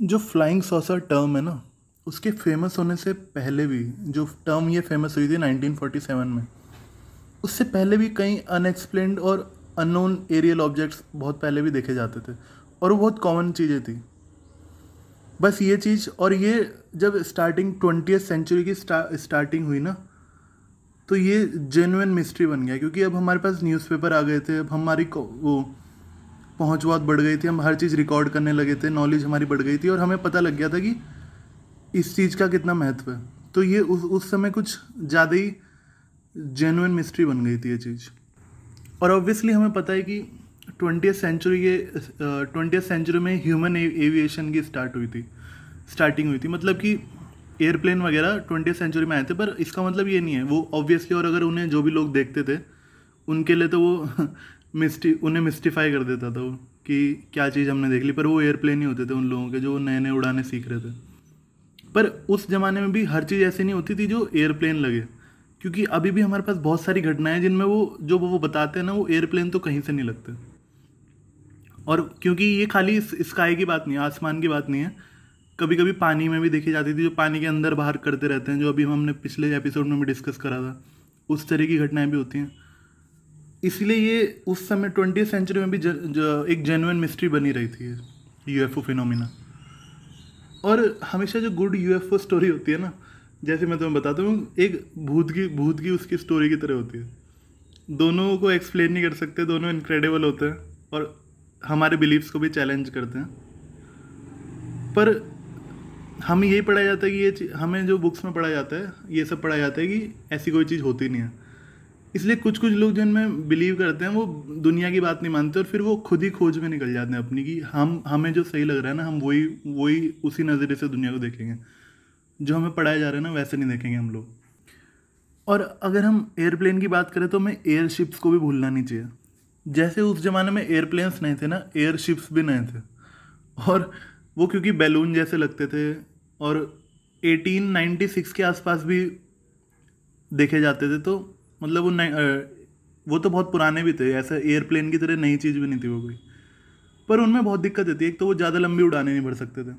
जो flying saucer term है ना, उसके फ़ेमस होने से पहले भी, जो टर्म ये फ़ेमस हुई थी 1947 में, उससे पहले भी कई अनएक्सप्लेन्ड और अननोन एरियल ऑब्जेक्ट्स बहुत पहले भी देखे जाते थे, और वो बहुत कॉमन चीज़ें थी। बस ये चीज़, और ये जब स्टार्टिंग ट्वेंटी सेंचुरी की स्टार्टिंग हुई ना तो ये जेनुअन मिस्ट्री बन गया, क्योंकि अब हमारे पास न्यूज़पेपर आ गए थे, अब हमारी वो पहुँच बहुत बढ़ गई थी, हम हर चीज़ रिकॉर्ड करने लगे थे नॉलेज हमारी बढ़ गई थी और हमें पता लग गया था कि इस चीज़ का कितना महत्व है। तो ये उस उस समय कुछ ज़्यादा ही जेनुअन मिस्ट्री बन गई थी ये चीज़। और ऑब्वियसली हमें पता है कि ट्वेंटी सेंचुरी के ट्वेंटी सेंचुरी में ह्यूमन एविएशन की स्टार्ट हुई थी। स्टार्टिंग हुई थी मतलब कि एयरप्लेन वगैरह ट्वेंटी सेंचुरी में आए थे, पर इसका मतलब ये नहीं है। वो ऑब्वियसली और अगर उन्हें जो भी लोग देखते थे, उनके लिए तो वो मिस्टी, उन्हें मिस्टिफाई कर देता था वो कि क्या चीज़ हमने देख ली, पर वो एयरप्लेन ही होते थे उन लोगों के जो नए नए उड़ाने सीख रहे थे। पर उस ज़माने में भी हर चीज़ ऐसी नहीं होती थी जो एयरप्लेन लगे, क्योंकि अभी भी हमारे पास बहुत सारी घटनाएँ जिनमें वो, जो वो बताते हैं ना, वो एयरप्लेन तो कहीं से नहीं लगते। और क्योंकि ये खाली स्काई की बात नहीं है, आसमान की बात नहीं है कभी कभी पानी में भी देखी जाती थी जो पानी के अंदर बाहर करते रहते हैं, जो अभी हमने पिछले एपिसोड में भी डिस्कस करा था, उस तरह की घटनाएँ भी होती हैं। इसलिए ये उस समय ट्वेंटी सेंचुरी में भी ज, ज, एक जेनुअन मिस्ट्री बनी रही थी यू एफ़ और हमेशा जो गुड यूएफओ स्टोरी होती है ना जैसे मैं तुम्हें बताता हूँ एक भूत की भूत की उसकी स्टोरी की तरह होती है। दोनों को एक्सप्लेन नहीं कर सकते दोनों इनक्रेडिबल होते हैं और हमारे बिलीव्स को भी चैलेंज करते हैं। पर हमें यही पढ़ाया जाता है कि ये हमें जो बुक्स में पढ़ाया जाता है ये सब पढ़ाया जाता है कि ऐसी कोई चीज़ होती नहीं है। इसलिए कुछ कुछ लोग जिनमें बिलीव करते हैं, वो दुनिया की बात नहीं मानते और फिर वो खुद ही खोज में निकल जाते हैं अपनी कि हम, हमें जो सही लग रहा है ना, हम वही वही उसी नज़रिए से दुनिया को देखेंगे। जो हमें पढ़ाया जा रहा है ना, वैसे नहीं देखेंगे हम लोग। और अगर हम एयरप्लेन की बात करें तो हमें एयरशिप्स को भी भूलना नहीं चाहिए। जैसे उस ज़माने में एयरप्लेन्स नहीं थे ना एयरशिप्स भी नहीं थे। और वो क्योंकि बैलून जैसे लगते थे और 1896 के आसपास भी देखे जाते थे तो मतलब वो नहीं वो तो बहुत पुराने भी थे, ऐसा एयरप्लेन की तरह नई चीज़ भी नहीं थी वो कोई। पर उनमें बहुत दिक्कत होती है, एक तो वो ज़्यादा लंबी उड़ाने नहीं भर सकते थे।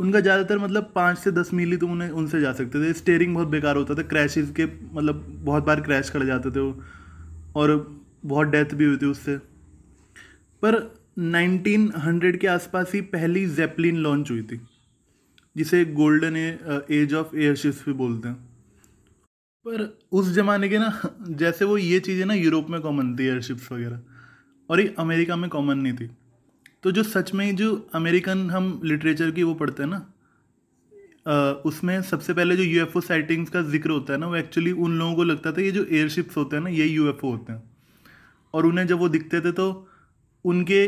उनका ज़्यादातर मतलब पाँच से दस मील ही तो उन्हें, उनसे जा सकते थे। स्टेयरिंग बहुत बेकार होता था क्रैशेज के मतलब बहुत बार क्रैश कर जाते थे वो, और बहुत डेथ भी हुई थी उससे। पर 1900 के आसपास ही पहली जेपलिन लॉन्च हुई थी, जिसे गोल्डन एज ऑफ़ एयरशिप्स भी बोलते हैं। पर उस ज़माने के ना, जैसे वो ये चीज़ें ना यूरोप में कॉमन थी एयरशिप्स वगैरह, और ये अमेरिका में कॉमन नहीं थी। तो जो सच में जो अमेरिकन हम लिटरेचर की वो पढ़ते हैं ना उसमें सबसे पहले जो यू साइटिंग्स का ज़िक्र होता है ना, वो एक्चुअली उन लोगों को लगता था ये जो एयरशिप्स होते हैं ना, ये यूएफओ होते हैं। और उन्हें जब वो दिखते थे तो उनके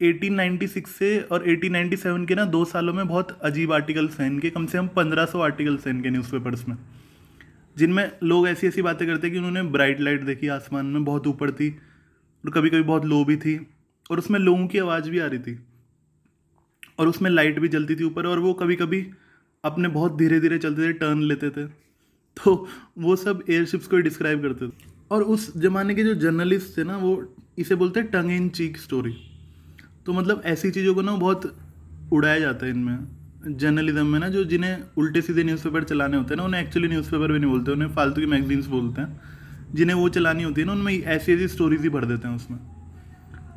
1896 से और 1897 के ना दो सालों में बहुत अजीब आर्टिकल्स हैं इनके, कम से कम 1500 आर्टिकल्स हैं इनके न्यूज़पेपर्स में। जिनमें लोग ऐसी ऐसी बातें करते हैं कि उन्होंने ब्राइट लाइट देखी आसमान में, बहुत ऊपर थी और कभी कभी बहुत लो भी थी और उसमें लोगों की आवाज़ भी आ रही थी और उसमें लाइट भी जलती थी ऊपर और वो कभी कभी अपने बहुत धीरे धीरे चलते थे टर्न लेते थे। तो वो सब एयरशिप्स को डिस्क्राइब करते थे। और उस ज़माने के जो जर्नलिस्ट थे ना, वो इसे बोलते हैं टंग इन चीक स्टोरी तो मतलब ऐसी चीज़ों को ना बहुत उड़ाया जाता है इनमें। जर्नलिज्म में ना, जो जिन्हें उल्टे सीधे न्यूज़पेपर चलाने होते हैं ना, उन्हें एक्चुअली न्यूज़पेपर भी नहीं बोलते, उन्हें फालतू की मैगजीन्स बोलते हैं। जिन्हें वो चलानी होती है ना, उनमें ऐसी ऐसी स्टोरीज ही भर देते हैं उसमें।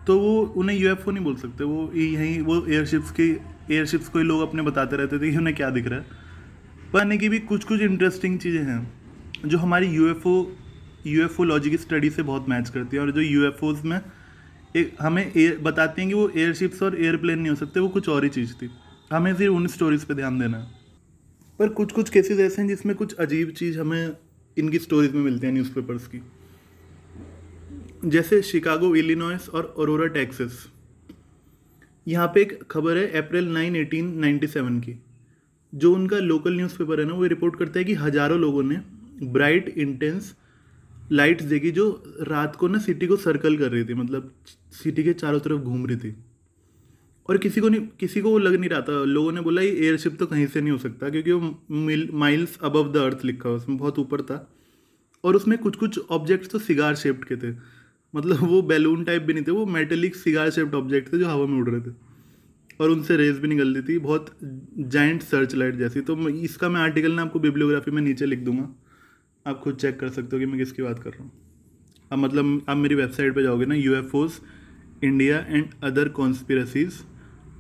तो वो उन्हें यूएफओ नहीं बोल सकते, वो यहीं, वो एयरशिप्स की एयरशिप्स को ही लोग अपने बताते रहते थे कि उन्हें क्या दिख रहा है। पर की भी कुछ कुछ इंटरेस्टिंग चीज़ें हैं, जो हमारी U F O U F O logy की स्टडी से बहुत मैच करती है, और जो यू एफ़ ओज में एक, हमें एयर बताती हैं कि वो एयरशिप्स और एयरप्लेन नहीं हो सकते, वो कुछ और ही चीज़ थी। हमें सिर्फ़ उन स्टोरीज पे ध्यान देना। है पर कुछ कुछ केसेस ऐसे हैं जिसमें कुछ अजीब चीज़ हमें इनकी स्टोरीज में मिलती हैं न्यूज़पेपर्स की। जैसे शिकागो इलिनॉयस और अरोरा टेक्सास यहाँ पे एक खबर है April nine eighteen ninety seven की। जो उनका लोकल न्यूज़पेपर है ना, वो रिपोर्ट करता है कि हज़ारों लोगों ने ब्राइट इंटेंस लाइट्स देखी जो रात को ना सिटी को सर्कल कर रही थी मतलब सिटी के चारों तरफ़ घूम रही थी। और किसी को नहीं, किसी को वो लग नहीं रहा था। लोगों ने बोला, ये एयरशिप तो कहीं से नहीं हो सकता, क्योंकि वो मिल माइल्स अबव द अर्थ लिखा उसमें बहुत ऊपर था। और उसमें कुछ कुछ ऑब्जेक्ट्स तो सिगार शेप्ड के थे। मतलब वो बैलून टाइप भी नहीं थे, वो मेटेलिक सिगार शेप्ड ऑब्जेक्ट थे जो हवा में उड़ रहे थे। और उनसे रेस भी निकल रही थी, बहुत जाइंट सर्च लाइट जैसी। तो इसका मैं आर्टिकल ना आपको बिब्लियोग्राफी में नीचे लिख दूँगा। आप खुद चेक कर सकते हो कि मैं किसकी बात कर रहा हूँ। अब मतलब आप मेरी वेबसाइट पे जाओगे ना U F India and other conspiracies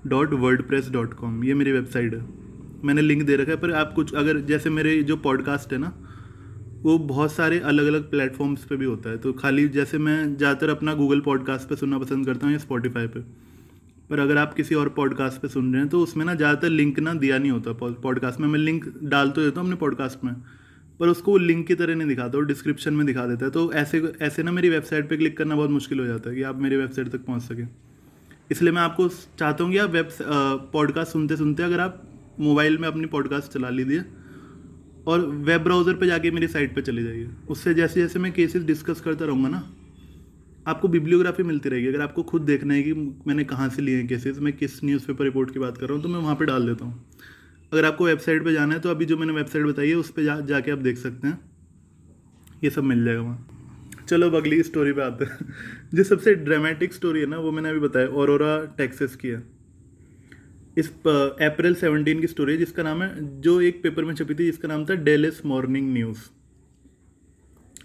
dot WordPress dot com ये मेरी वेबसाइट है। मैंने लिंक दे रखा है, पर आप कुछ, अगर जैसे मेरे जो पॉडकास्ट है ना, वो बहुत सारे अलग अलग प्लेटफॉर्म्स पे भी होता है। तो खाली जैसे मैं ज़्यादातर अपना गूगल पॉडकास्ट पे सुनना पसंद करता हूँ या स्पॉटिफाई पे। पर अगर आप किसी और पॉडकास्ट पे सुन रहे हैं तो उसमें ना ज़्यादातर लिंक ना दिया नहीं होता पॉडकास्ट में। मैं लिंक डाल तो देता हूँ अपने पॉडकास्ट में, पर उसको लिंक की तरह नहीं दिखाता और डिस्क्रिप्शन में दिखा देता है। तो ऐसे ऐसे ना मेरी वेबसाइट पर क्लिक करना बहुत मुश्किल हो जाता है कि आप मेरी वेबसाइट तक पहुँच सकें। इसलिए मैं आपको चाहता हूँ कि आप वेब पॉडकास्ट सुनते सुनते अगर आप मोबाइल में अपनी पॉडकास्ट चला लीजिए और वेब ब्राउज़र पे जाके मेरी साइट पे चले जाइए। उससे जैसे जैसे मैं केसेस डिस्कस करता रहूँगा ना, आपको बिब्लियोग्राफी मिलती रहेगी। अगर आपको खुद देखना है कि मैंने कहाँ से लिए हैं केसेस मैं किस न्यूज़पेपर रिपोर्ट की बात कर रहा हूँ तो मैं वहाँ पर डाल देता हूँ। अगर आपको वेबसाइट पर जाना है तो अभी जो मैंने वेबसाइट बताई है, उस पर जा, जाके आप देख सकते हैं। ये सब मिल जाएगा वहाँ। चलो अब अगली स्टोरी पे आते हैं। जो सबसे ड्रामेटिक स्टोरी है ना, वो मैंने अभी बताया औरोरा टेक्सास की है। इस अप्रैल सेवनटीन की स्टोरी है, जिसका नाम है, जो एक पेपर में छपी थी, जिसका नाम था डेलिस मॉर्निंग न्यूज़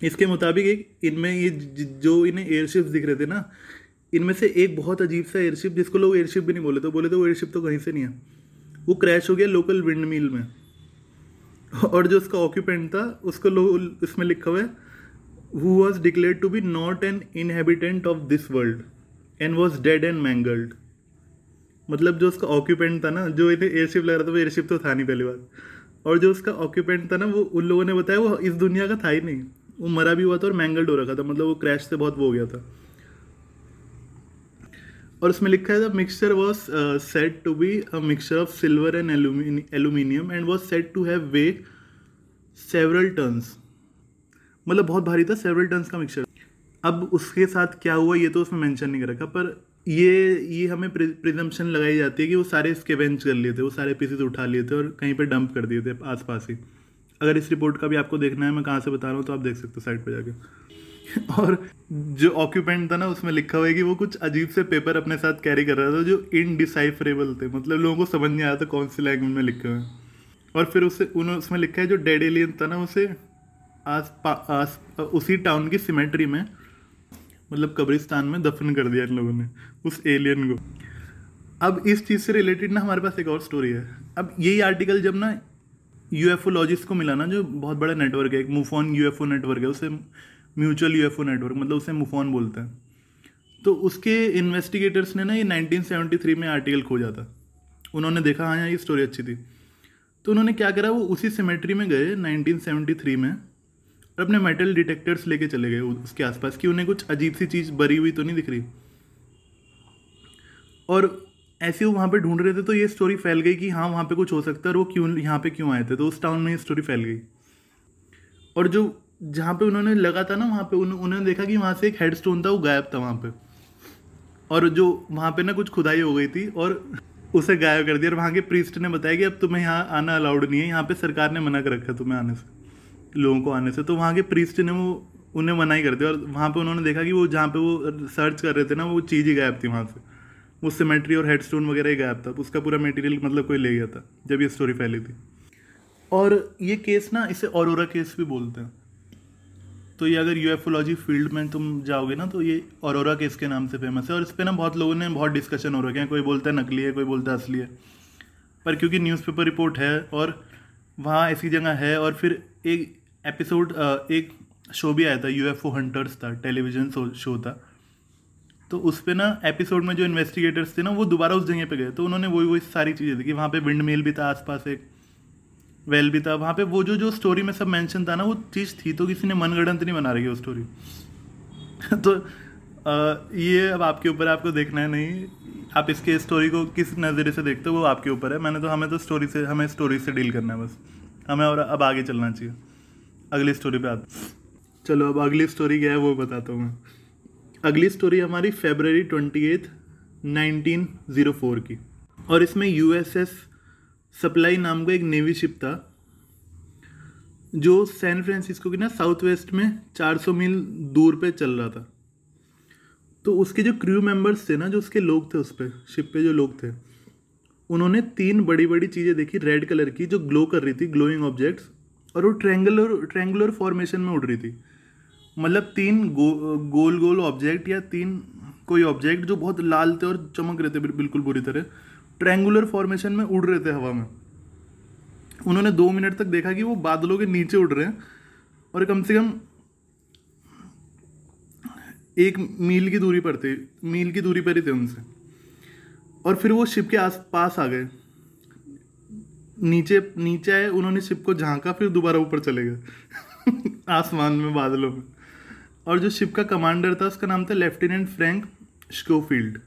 इसके मुताबिक एक, इनमें ये जो इन्हें एयरशिप्स दिख रहे थे ना, इनमें से एक बहुत अजीब सा एयरशिप जिसको लोग एयरशिप भी नहीं बोले तो बोले तो वो एयरशिप तो कहीं से नहीं है। वो क्रैश हो गया लोकल विंड मिल में। और जो उसका ऑक्यूपेंट था, उसको लोग इसमें लिखा हुआ है who was declared to be not an inhabitant of this world and was dead and mangled मतलब जो उसका ऑक्यूपेंट था ना, जो इन्हें एयरशिप लग रहा था, वो एयरशिप तो था नहीं पहली बार और जो उसका ऑक्यूपेंट था ना, वो उन लोगों ने बताया, वो इस दुनिया का था ही नहीं। वो मरा भी हुआ था और मैंगल्ड हो रखा था। मतलब वो क्रैश से बहुत वो हो गया था। और उसमें लिखा है the mixture was set to be a mixture of silver and aluminium and was set to have way several tons मतलब बहुत भारी था सेवरल टन्स का मिक्सचर अब उसके साथ क्या हुआ, ये तो उसमें मेंशन नहीं कर रखा पर ये ये हमें प्रिजम्पशन लगाई जाती है कि वो सारे स्केवेंज कर लिए थे, वो सारे पीसेस उठा लिए थे और कहीं पर डंप कर दिए थे आसपास ही। अगर इस रिपोर्ट का भी आपको देखना है, मैं कहाँ से बता रहा हूँ तो आप देख सकते हो साइट पर जाके। और जो ऑक्यूपेंट था ना, उसमें लिखा हुआ है कि वो कुछ अजीब से पेपर अपने साथ कैरी कर रहा था, जो इनडिसाइफरेबल थे। मतलब लोगों को समझ नहीं आया था कौन सी लैंग्वेज में लिखे हुए हैं। और फिर उससे उन उसमें लिखा है, जो डेड एलियन था ना, उसे आस पा- आस, उसी टाउन की सिमेट्री में मतलब कब्रिस्तान में दफन कर दिया इन लोगों ने, उस एलियन को। अब इस चीज़ से रिलेटेड ना हमारे पास एक और स्टोरी है। अब यही आर्टिकल जब ना यूएफओलॉजिस्ट को मिला ना, जो बहुत बड़ा नेटवर्क है, एक मुफोन यूएफओ नेटवर्क है, उसे म्यूचुअल यूएफओ नेटवर्क मतलब उसे मुफोन बोलते हैं। तो उसके इन्वेस्टिगेटर्स ने ना ये 1973 में आर्टिकल खोजा था। उन्होंने देखा हाँ यहाँ ये स्टोरी अच्छी थी। तो उन्होंने क्या करा, वो उसी सिमेट्री में गए 1973 में और अपने मेटल डिटेक्टर्स लेके चले गए उसके आसपास कि उन्हें कुछ अजीब सी चीज़ बरी हुई तो नहीं दिख रही। और ऐसे वो वहाँ पे ढूंढ रहे थे तो ये स्टोरी फैल गई कि हाँ वहाँ पे कुछ हो सकता है और वो क्यों यहाँ पे क्यों आए थे तो उस टाउन में ये स्टोरी फैल गई। और जो जहाँ पे उन्होंने लगा था ना वहाँ पे उन, उन्होंने देखा कि वहाँ से एक हेड स्टोन था वो गायब था वहाँ पे। और जो वहाँ पे ना कुछ खुदाई हो गई थी और उसे गायब कर दिया और वहाँ के प्रीस्ट ने बताया कि अब तुम्हें यहाँ आना अलाउड नहीं है यहाँ पे सरकार ने मना कर रखा तुम्हें आने से। लोगों को आने से तो वहाँ के प्रीस्ट ने वो उन्हें मना ही कर दिया और वहाँ पे उन्होंने देखा कि वो जहाँ पे वो सर्च कर रहे थे ना, वो चीज़ ही गायब थी वहाँ से। वो सिमेट्री और हेडस्टोन वगैरह ही गायब था उसका पूरा मटेरियल मतलब कोई ले गया था, जब ये स्टोरी फैली थी। और ये केस ना, इसे औरोरा केस भी बोलते हैं। तो ये अगर यूएफोलॉजी फ़ील्ड में तुम जाओगे ना तो ये औरोरा केस के नाम से फ़ेमस है। और इस पर ना बहुत लोगों ने बहुत डिस्कशन हो रखे हैं। कोई बोलता है नकली है, कोई बोलता है असली है। पर क्योंकि न्यूज़पेपर रिपोर्ट है और वहाँ ऐसी जगह है और फिर एक एपिसोड एक शो भी आया था यूएफओ हंटर्स था टेलीविज़न शो था। तो उस पर ना एपिसोड में जो इन्वेस्टिगेटर्स थे ना वो दोबारा उस जगह पे गए। तो उन्होंने वही वही सारी चीज़ें देखी। वहाँ पे विंड मेल भी था आसपास एक वेल भी था। वहाँ पे वो जो जो स्टोरी में सब मेंशन था ना वो चीज़ थी तो किसी ने मनगढ़ंत नहीं बना रही वो स्टोरी तो अ, ये अब आपके ऊपर आपको देखना है नहीं आप इसके स्टोरी को किस नज़रिए से देखते हो वो आपके ऊपर है। मैंने तो हमें तो स्टोरी से हमें स्टोरी से डील करना है बस। हमें और अब आगे चलना चाहिए। अगली स्टोरी पे आते चलो, अब अगली स्टोरी क्या है वो बताता हूँ मैं। अगली स्टोरी हमारी February twenty eighth nineteen zero four की। और इसमें यूएसएस सप्लाई नाम का एक नेवी शिप था, जो सैन फ्रांसिस्को के ना साउथ वेस्ट में 400 मील दूर पे चल रहा था। तो उसके जो क्रू मेंबर्स थे ना, जो उसके लोग थे उस पर शिप पे जो लोग थे, उन्होंने तीन बड़ी बड़ी चीज़ें देखी रेड कलर की, जो ग्लो कर रही थी ग्लोइंग ऑब्जेक्ट्स और वो ट्रेंगुलर ट्रेंगुलर फॉर्मेशन में उड़ रही थी। मतलब तीन गो, गोल गोल ऑब्जेक्ट या तीन कोई ऑब्जेक्ट जो बहुत लाल थे और चमक रहे थे बिल्कुल बुरी तरह ट्रैंगुलर फॉर्मेशन में उड़ रहे थे हवा में। उन्होंने दो मिनट तक देखा कि वो बादलों के नीचे उड़ रहे हैं और कम से कम एक मील की दूरी पर थे मील की दूरी पर ही थे उनसे। और फिर वो शिप के आस पास आ गए। नीचे नीचे आए, उन्होंने शिप को झांका, फिर दोबारा ऊपर चले गए। आसमान में, बादलों में। और जो शिप का कमांडर था, उसका नाम था लेफ्टिनेंट फ्रैंक स्कोफील्ड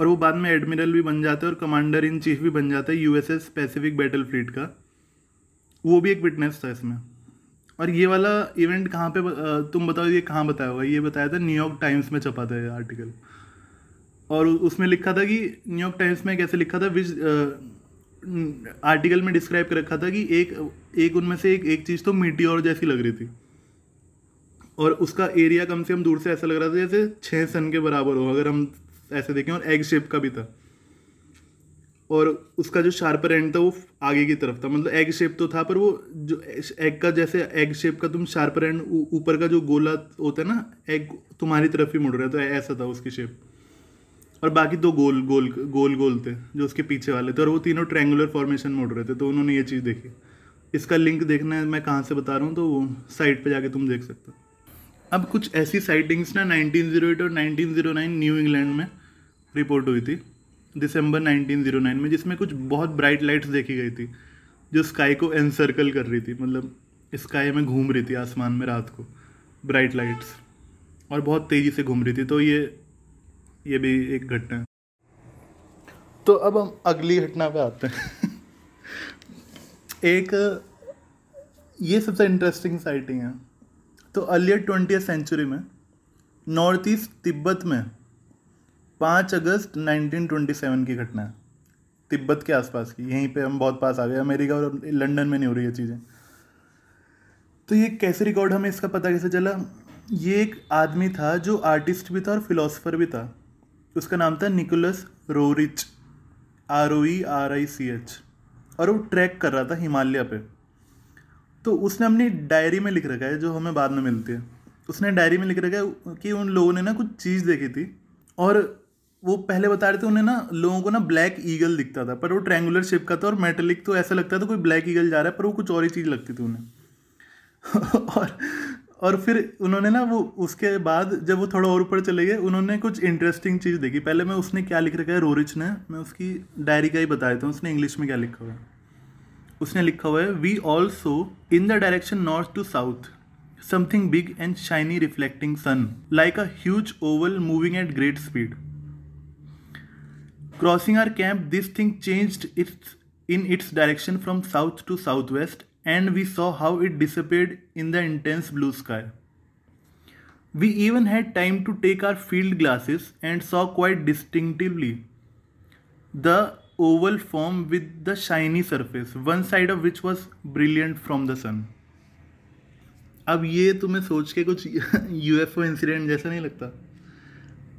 और वो बाद में एडमिरल भी बन जाता है और कमांडर इन चीफ भी बन जाता है यूएसएस पैसिफिक बैटल फ्लीट का। वो भी एक विटनेस था इसमें। और ये वाला इवेंट कहाँ पे तुम बताओ, ये कहाँ बताया होगा ये बताया था न्यूयॉर्क टाइम्स में छपा था ये आर्टिकल और उसमें लिखा था कि न्यूयॉर्क टाइम्स में कैसे लिखा था विच आर्टिकल में डिस्क्राइब कर रखा था कि एक एक उनमें से एक एक चीज़ तो मीटियोर जैसी लग रही थी। और उसका एरिया कम से कम दूर से ऐसा लग रहा था जैसे छः सन के बराबर हो, अगर हम ऐसे देखें, और एग शेप का भी था। और उसका जो शार्पर एंड था वो आगे की तरफ़ था। मतलब एग शेप तो था, पर वो जो एग का जैसे एग शेप का तुम शार्पर एंड ऊपर का जो गोला होता है ना एग तुम्हारी तरफ़ ही मुड़ रहा है तो ऐसा था उसकी शेप और बाकी दो गोल गोल गोल गोल थे जो उसके पीछे वाले थे, और वो तीनों ट्रैंगुलर फॉर्मेशन में उड़ रहे थे तो उन्होंने ये चीज़ देखी। इसका लिंक देखना है, मैं कहाँ से बता रहा हूँ तो वो साइट पर जाके तुम देख सकते हो। अब कुछ ऐसी साइटिंग्स ना 1908 और 1909 न्यू इंग्लैंड में रिपोर्ट हुई थी दिसंबर 1909 में, जिसमें कुछ बहुत ब्राइट लाइट्स देखी गई थी, जो स्काई को एनसर्कल कर रही थी मतलब स्काई में घूम रही थी आसमान में रात को ब्राइट लाइट्स और बहुत तेज़ी से घूम रही थी तो ये ये भी एक घटना है। तो अब हम अगली घटना पे आते हैं। एक, ये सबसे इंटरेस्टिंग साइटिंग है। तो अर्लियर ट्वेंटी सेंचुरी में नॉर्थ ईस्ट तिब्बत में, पाँच अगस्त 1927 की घटना है। तिब्बत के आसपास की, यहीं पे हम बहुत पास आ गए, अमेरिका और लंदन में नहीं हो रही है चीज़ें। तो ये कैसे रिकॉर्ड हमें इसका पता कैसे चला? ये एक आदमी था जो आर्टिस्ट भी था और फिलोसफर भी था। उसका नाम था Nicholas Roerich R O E R I C H और वो ट्रैक कर रहा था हिमालय पे। तो उसने अपनी डायरी में लिख रखा है, जो हमें बाद में मिलती है। उसने डायरी में लिख रखा है कि उन लोगों ने ना कुछ चीज़ देखी थी। और वो पहले बता रहे थे, उन्हें ना लोगों को ना ब्लैक ईगल दिखता था, पर वो ट्रैंगुलर शेप का था और मेटेलिक तो ऐसा लगता था कोई ब्लैक ईगल जा रहा है, पर वो कुछ और ही चीज़ लगती थी उन्हें। और और फिर उन्होंने ना वो उसके बाद जब वो थोड़ा और ऊपर चले गए, उन्होंने कुछ इंटरेस्टिंग चीज़ देखी। पहले मैं उसने क्या लिख रखा है? रोरिच ने। मैं उसकी डायरी का ही बताया था उसने इंग्लिश में क्या लिखा हुआ है? उसने लिखा हुआ है we also in the direction north to south something big and shiny reflecting sun like a huge oval moving at great speed crossing our camp this thing changed its in its direction from south to south west and we saw how it disappeared in the intense blue sky. We even had time to take our field glasses and saw quite distinctively the oval form with the shiny surface, one side of which was brilliant from the sun. अब ये तुम्हें सोच के कुछ UFO incident जैसा नहीं लगता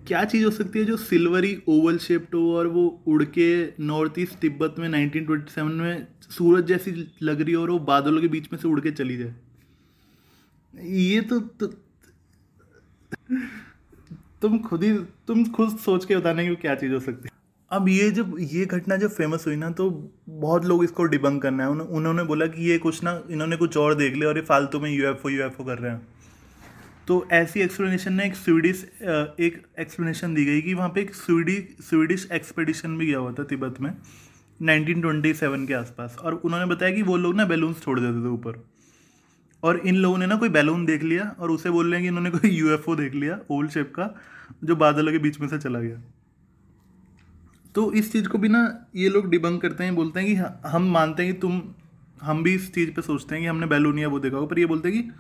क्या चीज़ हो सकती है जो सिल्वरी ओवल शेप्ड हो और वो उड़ के नॉर्थ ईस्ट तिब्बत में 1927 में सूरज जैसी लग रही हो और वो बादलों के बीच में से उड़ के चली जाए? ये तो, तो तुम खुद ही तुम खुद सोच के बताने की क्या चीज़ हो सकती है। अब ये जब ये घटना जब फ़ेमस हुई ना तो बहुत लोग इसको डिबंग करना है। उन्होंने बोला कि ये कुछ ना इन्होंने कुछ और देख लिया और ये फालतू में यूएफओ यूएफओ कर रहे हैं। तो ऐसी एक्सप्लेनेशन ने एक स्वीडिश एक एक्सप्लेनेशन दी गई कि वहाँ पे एक स्वीडी स्वीडिश एक्सपेडिशन भी गया हुआ था तिब्बत में 1927 के आसपास। और उन्होंने बताया कि वो लोग ना बैलून्स छोड़ देते थे ऊपर। और इन लोगों ने ना कोई बैलून देख लिया और उसे बोल रहे हैं कि इन्होंने कोई यूएफओ देख लिया ओल्ड शेप का, जो बादलों के बीच में से चला गया। तो इस चीज़ को भी ना ये लोग डिबंक करते हैं, बोलते हैं कि हम मानते हैं कि तुम, हम भी इस चीज़ पे सोचते हैं कि हमने बैलून या वो देखा होगा, पर ये बोलते हैं कि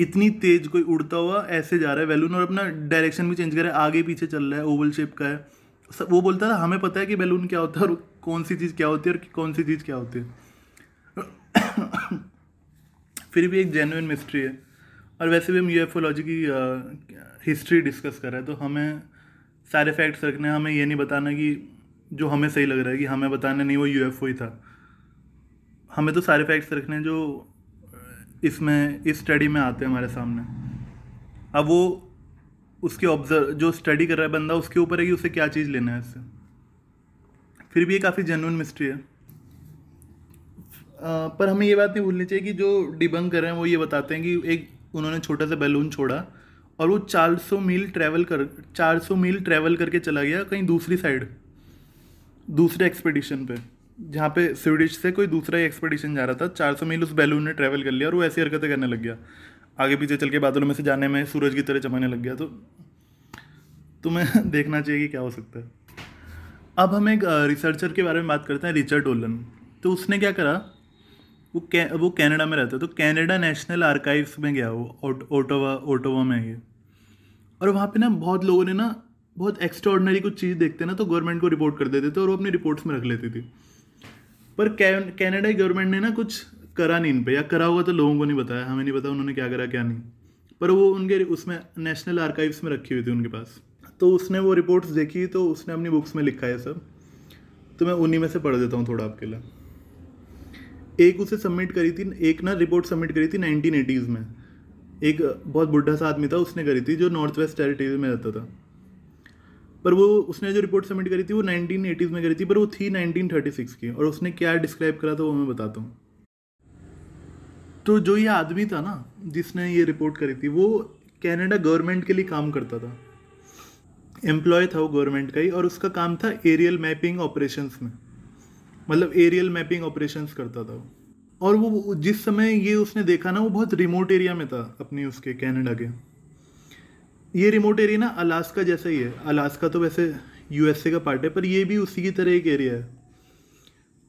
इतनी तेज कोई उड़ता हुआ ऐसे जा रहा है, बैलून और अपना डायरेक्शन भी चेंज कर रहा है, आगे पीछे चल रहा है ओवल शेप का है। सब वो बोलता था, हमें पता है कि बैलून क्या होता है और कौन सी चीज़ क्या होती है और कौन सी चीज़ क्या होती है। फिर भी एक जेनुइन मिस्ट्री है। और वैसे भी हम यूएफओलॉजी की हिस्ट्री डिस्कस कर रहे हैं तो हमें सारे फैक्ट्स रखने हैं। हमें ये नहीं बताना कि जो हमें सही लग रहा है कि हमें बताना नहीं, वो यूएफओ ही था। हमें तो सारे फैक्ट्स रखने हैं जो इसमें इस स्टडी में आते हैं हमारे सामने। अब वो उसके ऑब्ज़र्व जो स्टडी कर रहा है बंदा उसके ऊपर है कि उसे क्या चीज़ लेना है इससे। फिर भी ये काफ़ी जेनुअन मिस्ट्री है। आ, पर हमें ये बात नहीं भूलनी चाहिए कि जो डिबंग कर रहे हैं वो ये बताते हैं कि एक उन्होंने छोटा सा बैलून छोड़ा और वो 400 मील ट्रैवल कर 400 मील ट्रैवल करके चला गया कहीं दूसरी साइड दूसरे एक्सपेडिशन पे। जहाँ पे स्वीडिश से कोई दूसरा ही एक्सपेडिशन जा रहा था 400 मील उस बैलून ने ट्रैवल कर लिया और वो ऐसी हरकतें करने लग गया। आगे पीछे चल के बादलों में से जाने में सूरज की तरह चमकने लग गया। तो तुम्हें देखना चाहिए कि क्या हो सकता है। अब हम एक रिसर्चर के बारे में बात करते हैं, रिचर्ड ओलन। तो उसने क्या करा, वो कै, वो कैनेडा में रहता है तो कैनेडा नेशनल आर्काइव्स में गया वो ओटोवा ओटोवा में ये और वहाँ पे ना बहुत लोगों ने ना, बहुत एक्स्ट्रॉर्डनरी कुछ चीज़ देखते ना तो गवर्नमेंट को रिपोर्ट कर देते थे और वो अपनी रिपोर्ट्स में रख लेती थी। पर कैनेडा गवर्नमेंट ने ना कुछ करा नहीं इन पर या करा हुआ तो लोगों को नहीं बताया हमें नहीं पता उन्होंने क्या करा, क्या नहीं। पर वो उनके उसमें नेशनल आर्काइव्स में रखी हुई थी उनके पास। तो उसने वो रिपोर्ट्स देखी तो उसने अपनी बुक्स में लिखा है सब। तो मैं उन्हीं में से पढ़ देता हूँ थोड़ा आपके लिए। एक उसे सबमिट करी थी, एक ना रिपोर्ट सबमिट करी थी नाइनटीन एटीज़ में। एक बहुत बुढ़ा सा आदमी था, उसने करी थी, जो नॉर्थ वेस्ट टेरिटरी में रहता था। पर वो, उसने जो रिपोर्ट सबमिट करी थी, वो नाइनटीन एटीज़ में करी थी, पर वो थी नाइनटीन थर्टी सिक्स की। और उसने क्या डिस्क्राइब करा था, वो मैं बताता हूँ। तो जो ये आदमी था ना, जिसने ये रिपोर्ट करी थी, वो कैनेडा गवर्नमेंट के लिए काम करता था। एम्प्लॉय था वो गवर्नमेंट का ही, और उसका काम था एरियल मैपिंग ऑपरेशंस में। मतलब एरियल मैपिंग ऑपरेशंस करता था वो। और वो, जिस समय ये उसने देखा ना, वो बहुत रिमोट एरिया में था, अपनी उसके कनाडा के। ये रिमोट एरिया ना अलास्का जैसा ही है। अलास्का तो वैसे यूएसए का पार्ट है, पर ये भी उसी की तरह एक एरिया है।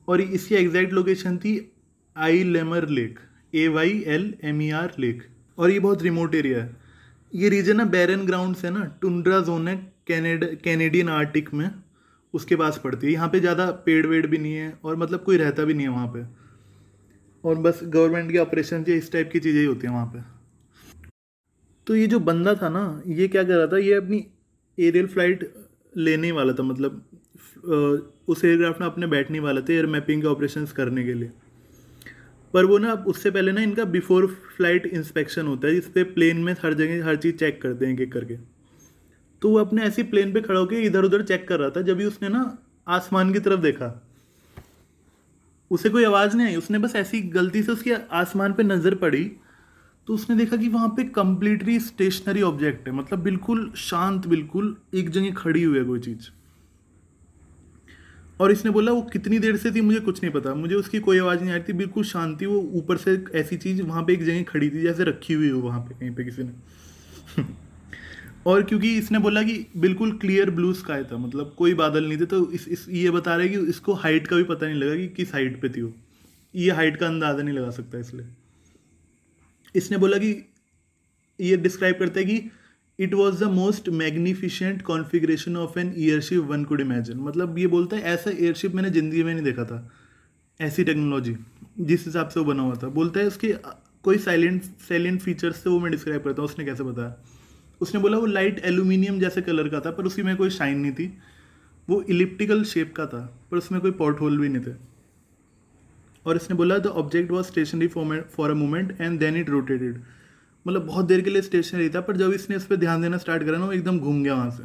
और इसकी एग्जैक्ट लोकेशन थी Aylmer lake A Y L M E R lake और ये बहुत रिमोट एरिया है। ये रीजन ना बैरन ग्राउंड है ना टुंड्रा जोन है कैनेडा कैनेडियन आर्टिक में। उसके पास पड़ती है। यहाँ पे ज़्यादा पेड़ वेड़ भी नहीं है, और मतलब कोई रहता भी नहीं है वहाँ पे। और बस गवर्नमेंट के ऑपरेशन या इस टाइप की चीज़ें ही होती हैं वहाँ पे। तो ये जो बंदा था ना, ये क्या कर रहा था? ये अपनी एरियल फ़्लाइट लेने वाला था मतलब उस एयरक्राफ्ट में अपने बैठने वाले थे एयर मैपिंग के ऑपरेशंस करने के लिए। पर वो ना, उससे पहले ना, इनका बिफोर फ़्लाइट इंस्पेक्शन होता है जिस पे प्लेन में हर जगह, हर चीज़ चेक करते हैं एक एक करके। तो वो अपने ऐसी प्लेन पे खड़ा होकर इधर उधर चेक कर रहा था, जब भी उसने ना, आसमान की तरफ़ देखा। उसे कोई आवाज़ नहीं आई, उसने बस ऐसी गलती से उसकी आसमान पे नज़र पड़ी तो उसने देखा कि वहाँ पे कंप्लीटली स्टेशनरी ऑब्जेक्ट है। मतलब बिल्कुल शांत बिल्कुल एक जगह खड़ी हुई है कोई चीज़। और इसने बोला वो कितनी देर से थी मुझे कुछ नहीं पता। मुझे उसकी कोई आवाज़ नहीं आ रही थी। बिल्कुल शांति वो। ऊपर से ऐसी चीज़ वहाँ पे एक जगह खड़ी थी जैसे रखी हुई हो वहाँ पे कहीं पे किसी ने। और क्योंकि इसने बोला कि बिल्कुल क्लियर ब्लू स्काई था मतलब कोई बादल नहीं थे तो इस, इस ये बता रहे कि इसको हाइट का भी पता नहीं लगा कि किस हाइट पे थी वो। ये हाइट का अंदाज़ा नहीं लगा सकता इसलिए। इसने बोला कि ये डिस्क्राइब करता है कि it was the most magnificent configuration of an airship one could imagine मतलब ये बोलता है, ऐसा एयरशिप मैंने ज़िंदगी में नहीं देखा था। ऐसी टेक्नोलॉजी जिस हिसाब से वो बना हुआ था। बोलता है उसके, कोई साइलेंट साइलेंट फीचर्स से वो मैं डिस्क्राइब करता हूँ, उसने कैसे बताया? उसने बोला वो लाइट एल्यूमिनियम जैसे कलर का था, पर उसकी में कोई शाइन नहीं थी। वो इलिप्टिकल शेप का था, पर उसमें कोई पॉट होल भी नहीं थे। और इसने बोला the object was stationary for a moment and then it rotated मतलब बहुत देर के लिए स्टेशनरी था, पर जब इसने उस पर ध्यान देना स्टार्ट करा ना, वो एकदम घूम गया वहाँ से।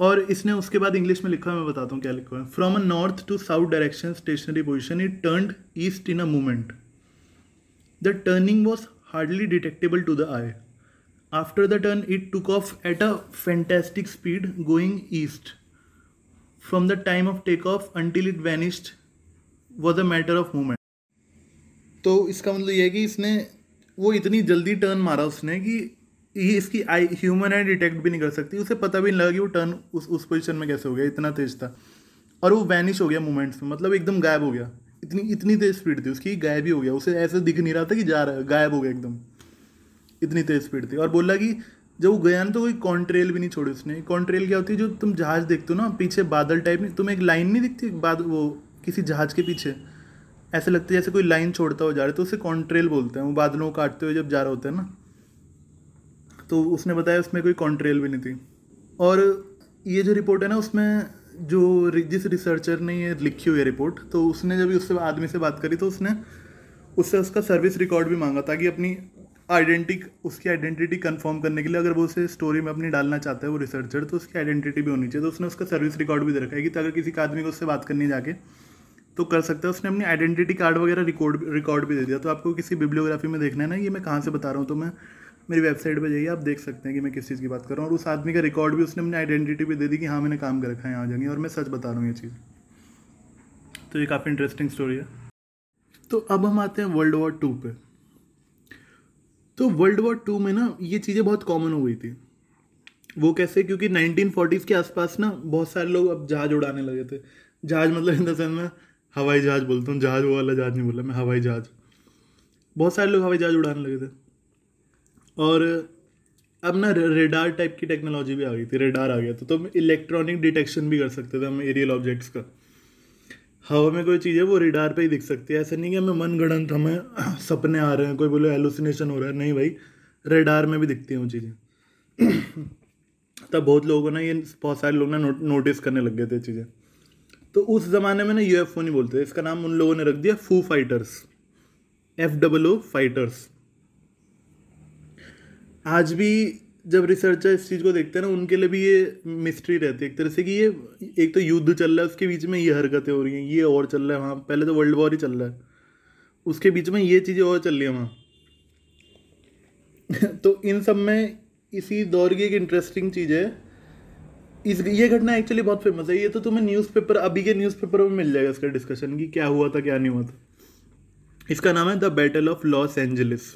और इसने उसके बाद इंग्लिश में लिखा मैं बताता हूँ क्या लिखा है। From a north to south direction stationary position it turn east in a movement the turning was hardly detectable to the eye after the turn it it of at a a speed going east from the time of take off until it vanished was a matter of moment तो इसका मतलब ये है कि इसने वो इतनी जल्दी टर्न मारा उसने कि ये इसकी आई ह्यूमन आई डिटेक्ट भी नहीं कर सकती। उसे पता भी नहीं लगा कि वो टर्न उस उस पोजीशन में कैसे हो गया, इतना तेज था। और वो वैनिश हो गया मोमेंट्स में मतलब एकदम गायब हो गया। इतनी इतनी तेज स्पीड थी उसकी गायब ही हो गया। उसे ऐसे दिख नहीं रहा था कि जा रहा है गायब हो गया एकदम। इतनी तेज स्पीड थी। और बोला कि जब वो गया ना तो कोई कॉन्ट्रेल भी नहीं छोड़ी उसने। कॉन्ट्रेल क्या होती है? जो तुम जहाज़ देखते हो ना, पीछे बादल टाइप में तुम्हें एक लाइन नहीं दिखती? बाद वो किसी जहाज़ के पीछे। ऐसे लगता है जैसे कोई लाइन छोड़ता हुआ जा रहा है तो उसे कॉन्ट्रेल बोलते हैं। वो बादलों को काटते हुए जब जा रहा होता है ना तो उसने बताया उसमें कोई कॉन्ट्रेल भी नहीं थी। और ये जो रिपोर्ट है ना, उसमें जो जिस रिसर्चर ने ये लिखी हुई है रिपोर्ट तो उसने जब उससे आदमी से बात करी तो उसने उससे उसका सर्विस रिकॉर्ड भी मांगा ताकि अपनी आइडेंटिटी उसकी आइडेंटिटी कंफर्म करने के लिए अगर वो उसे स्टोरी में अपनी डालना चाहता है वो रिसर्चर तो उसकी आइडेंटिटी भी होनी चाहिए। तो उसने उसका सर्विस रिकॉर्ड भी दे रखा है कि अगर किसी का आदमी को उससे बात करनी जाके तो कर सकता है। उसने अपनी आइडेंटिटी कार्ड वगैरह रिकॉर्ड रिकॉर्ड भी दे दिया। तो आपको किसी बिब्लियोग्राफी में देखना है ना, ये मैं कहाँ से बता रहा हूँ? तो मैं, मेरी वेबसाइट पर जाइए, आप देख सकते हैं कि मैं किस चीज़ की बात कर रहा हूँ। और उस आदमी का रिकॉर्ड भी उसने अपनी आइडेंटिटी भी दे दी कि हाँ मैंने काम कर रखा है, यहाँ जाएँगे और मैं सच बता रहा हूँ ये चीज़। तो ये काफ़ी इंटरेस्टिंग स्टोरी है। तो अब हम आते हैं वर्ल्ड वॉर टू पे। तो वर्ल्ड वॉर टू में ना, ये चीज़ें बहुत कॉमन हो गई थी। वो कैसे? क्योंकि नाइनटीन फोर्टीज़ के आसपास ना, बहुत सारे लोग अब जहाज़ उड़ाने लगे थे। जहाज़ मतलब इन द सेंस में हवाई जहाज़ बोलता हूँ, जहाज़ वो वाला जहाज़ नहीं बोला मैं, हवाई जहाज़। बहुत सारे लोग हवाई जहाज़ उड़ाने लगे थे। और अब ना रेडार टाइप की टेक्नोलॉजी भी आ गई थी रेडार आ गया था तो हम इलेक्ट्रॉनिक डिटेक्शन भी कर सकते थे हम एरियल ऑब्जेक्ट्स का। हवा में कोई चीज़ है, वो रेडार पे ही दिख सकती है। ऐसा नहीं कि हमें मन गणंत, हमें सपने आ रहे हैं, कोई बोले एलुसिनेशन हो रहा है, नहीं भाई रेडार में भी दिखती हैं वो चीज़ें। तब बहुत लोगों ने ये, बहुत सारे लोग ना नोटिस करने लग गए थे चीज़ें। तो उस ज़माने में ना यू नहीं बोलते इसका नाम उन लोगों ने रख दिया foo fighters F double O fighters आज भी जब रिसर्चर इस चीज़ को देखते हैं ना, उनके लिए भी ये मिस्ट्री रहती है। एक तरह से कि ये, एक तो युद्ध चल रहा है, उसके बीच में ये हरकतें हो रही हैं, ये और चल रहा है वहाँ। पहले तो वर्ल्ड वॉर ही चल रहा है। उसके बीच में ये चीज़ें और चल रही हैं वहाँ। तो इन सब में इसी दौर की एक इंटरेस्टिंग चीज़ है। इस ये घटना एक्चुअली बहुत फ़ेमस है। ये तो तुम्हें न्यूज़पेपर अभी के न्यूज़पेपर में मिल जाएगा इसका डिस्कशन कि क्या हुआ था, क्या नहीं हुआ था। इसका नाम है the battle of Los Angeles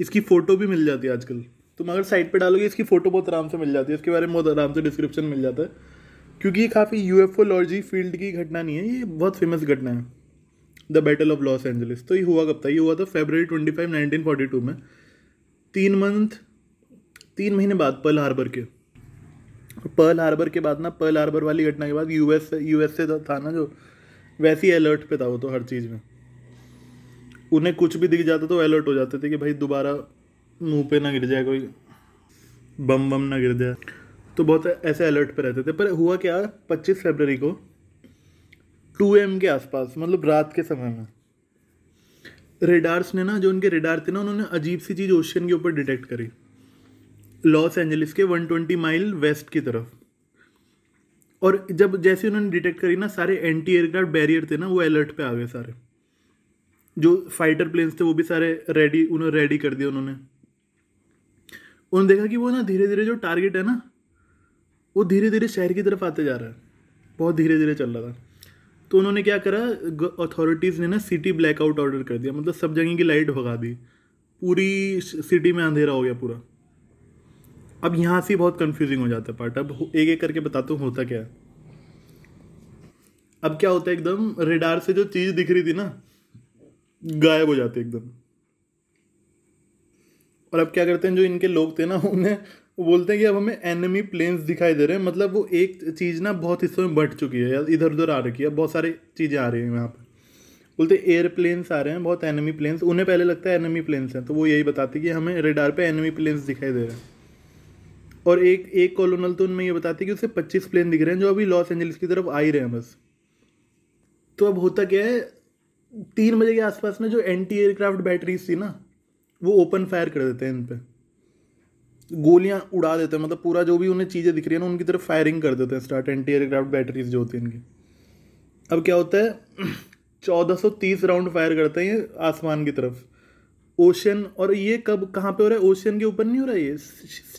इसकी फ़ोटो भी मिल जाती है आजकल। तुम अगर साइट पे डालोगे, इसकी फ़ोटो बहुत आराम से मिल जाती है। इसके बारे में बहुत आराम से डिस्क्रिप्शन मिल जाता है। क्योंकि ये काफ़ी यूएफओलॉजी फ़ील्ड की घटना नहीं है, ये बहुत फ़ेमस घटना है। The battle of Los Angeles तो ये हुआ कब था? ये हुआ था Feb twenty five nineteen forty two में। तीन मंथ तीन महीने बाद पर्ल हार्बर के। पर्ल हार्बर के बाद ना पर्ल हार्बर वाली घटना के बाद यूएस यूएस से था ना जो, वैसे अलर्ट पे था वो तो हर चीज़ में। उन्हें कुछ भी दिख जाता तो अलर्ट हो जाते थे कि भाई दोबारा मुँह पे ना गिर जाए कोई, बम बम ना गिर जाए। तो बहुत ऐसे अलर्ट पे रहते थे। पर हुआ क्या, पच्चीस फरवरी को टू एम के आसपास मतलब रात के समय में रेडार्स ने ना, जो उनके रेडार थे ना, उन्होंने अजीब सी चीज़ ओशियन के ऊपर डिटेक्ट करी। लॉस एंजलिस के 120 माइल वेस्ट की तरफ़। और जब जैसे उन्होंने डिटेक्ट करी ना, सारे एंटी एयरक्राफ्ट बैरियर थे ना, वो अलर्ट पे आ गए सारे। जो फाइटर प्लेन्स थे, वो भी सारे रेडी, उन्होंने रेडी कर दिए उन्होंने। उन्होंने देखा कि वो ना धीरे धीरे जो टारगेट है ना, वो धीरे धीरे शहर की तरफ़ आते जा रहा है। बहुत धीरे धीरे चल रहा था। तो उन्होंने क्या करा अथॉरिटीज़ ने ना सिटी ब्लैकआउट ऑर्डर कर दिया। मतलब सब जगह की लाइट भगा दी। पूरी सिटी में अंधेरा हो गया पूरा। अब यहाँ से बहुत कंफ्यूजिंग हो जाता है पार्ट अब एक एक करके बताता हूँ, होता क्या है। अब क्या होता है एकदम रेडार से जो चीज़ दिख रही थी ना, गायब हो जाते एकदम। और अब क्या करते हैं, जो इनके लोग थे ना, उन्हें वो बोलते हैं कि अब हमें एनिमी प्लेन्स दिखाई दे रहे हैं। मतलब वो एक चीज़ ना बहुत हिस्सों में बढ़ चुकी है इधर उधर आ रखी है। बहुत सारी चीज़ें आ रही हैं यहाँ पर। बोलते एयरप्लेन्स आ रहे हैं, बहुत एनिमी प्लेन्स उन्हें पहले लगता है एनिमी प्लेन्स हैं तो वो यही बताते कि हमें रेडार पे एनिमी प्लेन्स दिखाई दे रहे हैं। और एक एक कॉलोनल तो उनमें ये बताते कि उसे पच्चीस प्लेन दिख रहे हैं जो अभी लॉस एंजलिस की तरफ़ आ ही रहे हैं बस। तो अब होता क्या है, तीन बजे के आसपास में जो एंटी एयरक्राफ्ट बैटरीज थी ना, वो ओपन फायर कर देते हैं इन पर गोलियाँ उड़ा देते हैं मतलब पूरा जो भी उन्हें चीज़ें दिख रही है ना, उनकी तरफ़ फायरिंग कर देते हैं स्टार्ट एंटी एयरक्राफ्ट बैटरीज जो होती हैं इनकी। अब क्या होता है, चौदह सौ तीस राउंड फायर करते हैं ये आसमान की तरफ़। ओशन और ये कब, कहाँ पे हो रहा है? ओशन के ऊपर नहीं हो रहा है ये?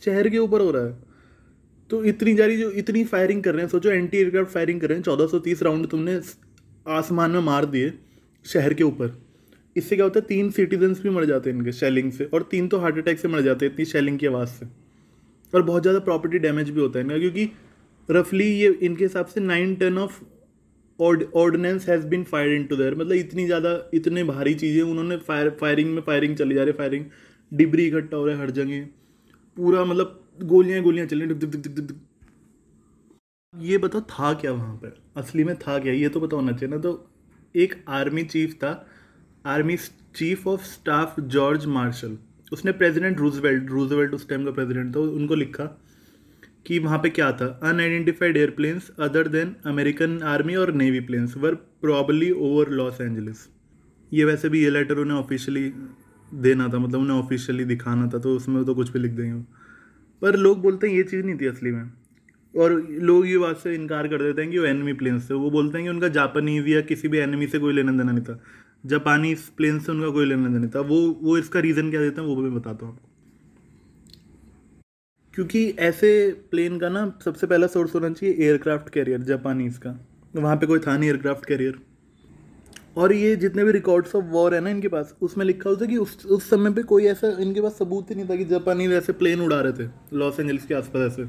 शहर के ऊपर हो रहा है। तो इतनी जारी जो, इतनी फायरिंग कर रहे हैं, सोचो एंटी एयरक्राफ्ट फायरिंग कर रहे हैं, चौदह सौ तीस राउंड तुमने आसमान में मार दिए शहर के ऊपर। इससे क्या होता है? तीन सिटीजन्स भी मर जाते हैं इनके शेलिंग से, और तीन तो हार्ट अटैक से मर जाते हैं इतनी शेलिंग की आवाज़ से। और बहुत ज़्यादा प्रॉपर्टी डैमेज भी होता है इनका, क्योंकि रफली ये, इनके हिसाब से nine ton of ordnance has been fire into there मतलब इतनी ज़्यादा, इतने भारी चीज़ें उन्होंने फायर फायरिंग में फायरिंग चली जा रही है फायरिंग डिबरी इकट्ठा हो रहा है हर जगह। पूरा मतलब गोलियाँ गोलियाँ चल रही ये बताओ था क्या वहाँ पर? असली में था क्या? ये तो पता होना चाहिए ना। तो एक आर्मी चीफ था। Army chief of staff George Marshall उसने प्रेसिडेंट रूजवेल्ट रूजवेल्ट उस टाइम का प्रेसिडेंट था, उनको लिखा। कि वहाँ पे क्या था? Unidentified airplanes other than American army और navy planes were probably over Los Angeles ये वैसे भी ये लेटर उन्हें ऑफिशियली देना था मतलब उन्हें ऑफिशियली दिखाना था तो उसमें तो कुछ भी लिख देंगे पर लोग बोलते हैं ये चीज़ नहीं थी असली में। और लोग ये बात से इनकार कर देते हैं कि वो एनिमी प्लेन्स थे। वो बोलते हैं कि उनका जापानीज या किसी भी एनिमी से कोई लेना देना नहीं था। जापानीज प्लेन से उनका कोई लेना देना नहीं था। वो वो इसका रीज़न क्या देते हैं वो भी बताता हूँ आपको। क्योंकि ऐसे प्लेन का ना सबसे पहला सोर्स होना चाहिए एयरक्राफ्ट कैरियर जापानीज का। वहाँ पे कोई था नहीं एयरक्राफ्ट कैरियर और ये जितने भी रिकॉर्ड्स ऑफ़ वॉर है ना इनके पास, उसमें लिखा होता है कि उस उस समय पे कोई ऐसा इनके पास सबूत ही नहीं था कि जापानी ऐसे प्लेन उड़ा रहे थे लॉस एंजल्स के आसपास ऐसे।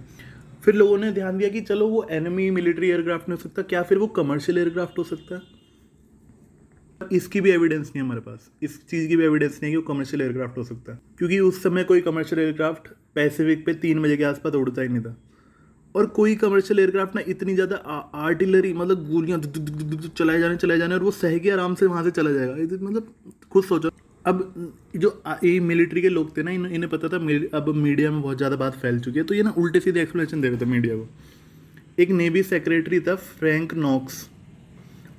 फिर लोगों ने ध्यान दिया कि चलो वो एनिमी मिलिट्री एयरक्राफ्ट नहीं हो सकता, क्या फिर वो कमर्शियल एयरक्राफ्ट हो सकता? है इसकी भी एविडेंस नहीं है हमारे पास। इस चीज़ की भी एविडेंस नहीं है कि वो कमर्शियल एयरक्राफ्ट हो सकता है। क्योंकि उस समय कोई कमर्शियल एयरक्राफ्ट पैसिफिक पे तीन बजे के आसपास उड़ता ही नहीं था। और कोई कमर्शियल एयरक्राफ्ट ना इतनी ज़्यादा आर्टिलरी मतलब गोलियाँ चलाए जाने चलाए जाने और वो सह के आराम से वहाँ से चला जाएगा। मतलब खुद सोचो। अब जो ये मिलिट्री के लोग थे ना इन, इन्हें पता था अब मीडिया में बहुत ज़्यादा बात फैल चुकी है। तो ये ना उल्टे सीधे एक्सप्लेनेशन दे रहे थे मीडिया को। एक नेवी सेक्रेटरी था फ्रैंक नॉक्स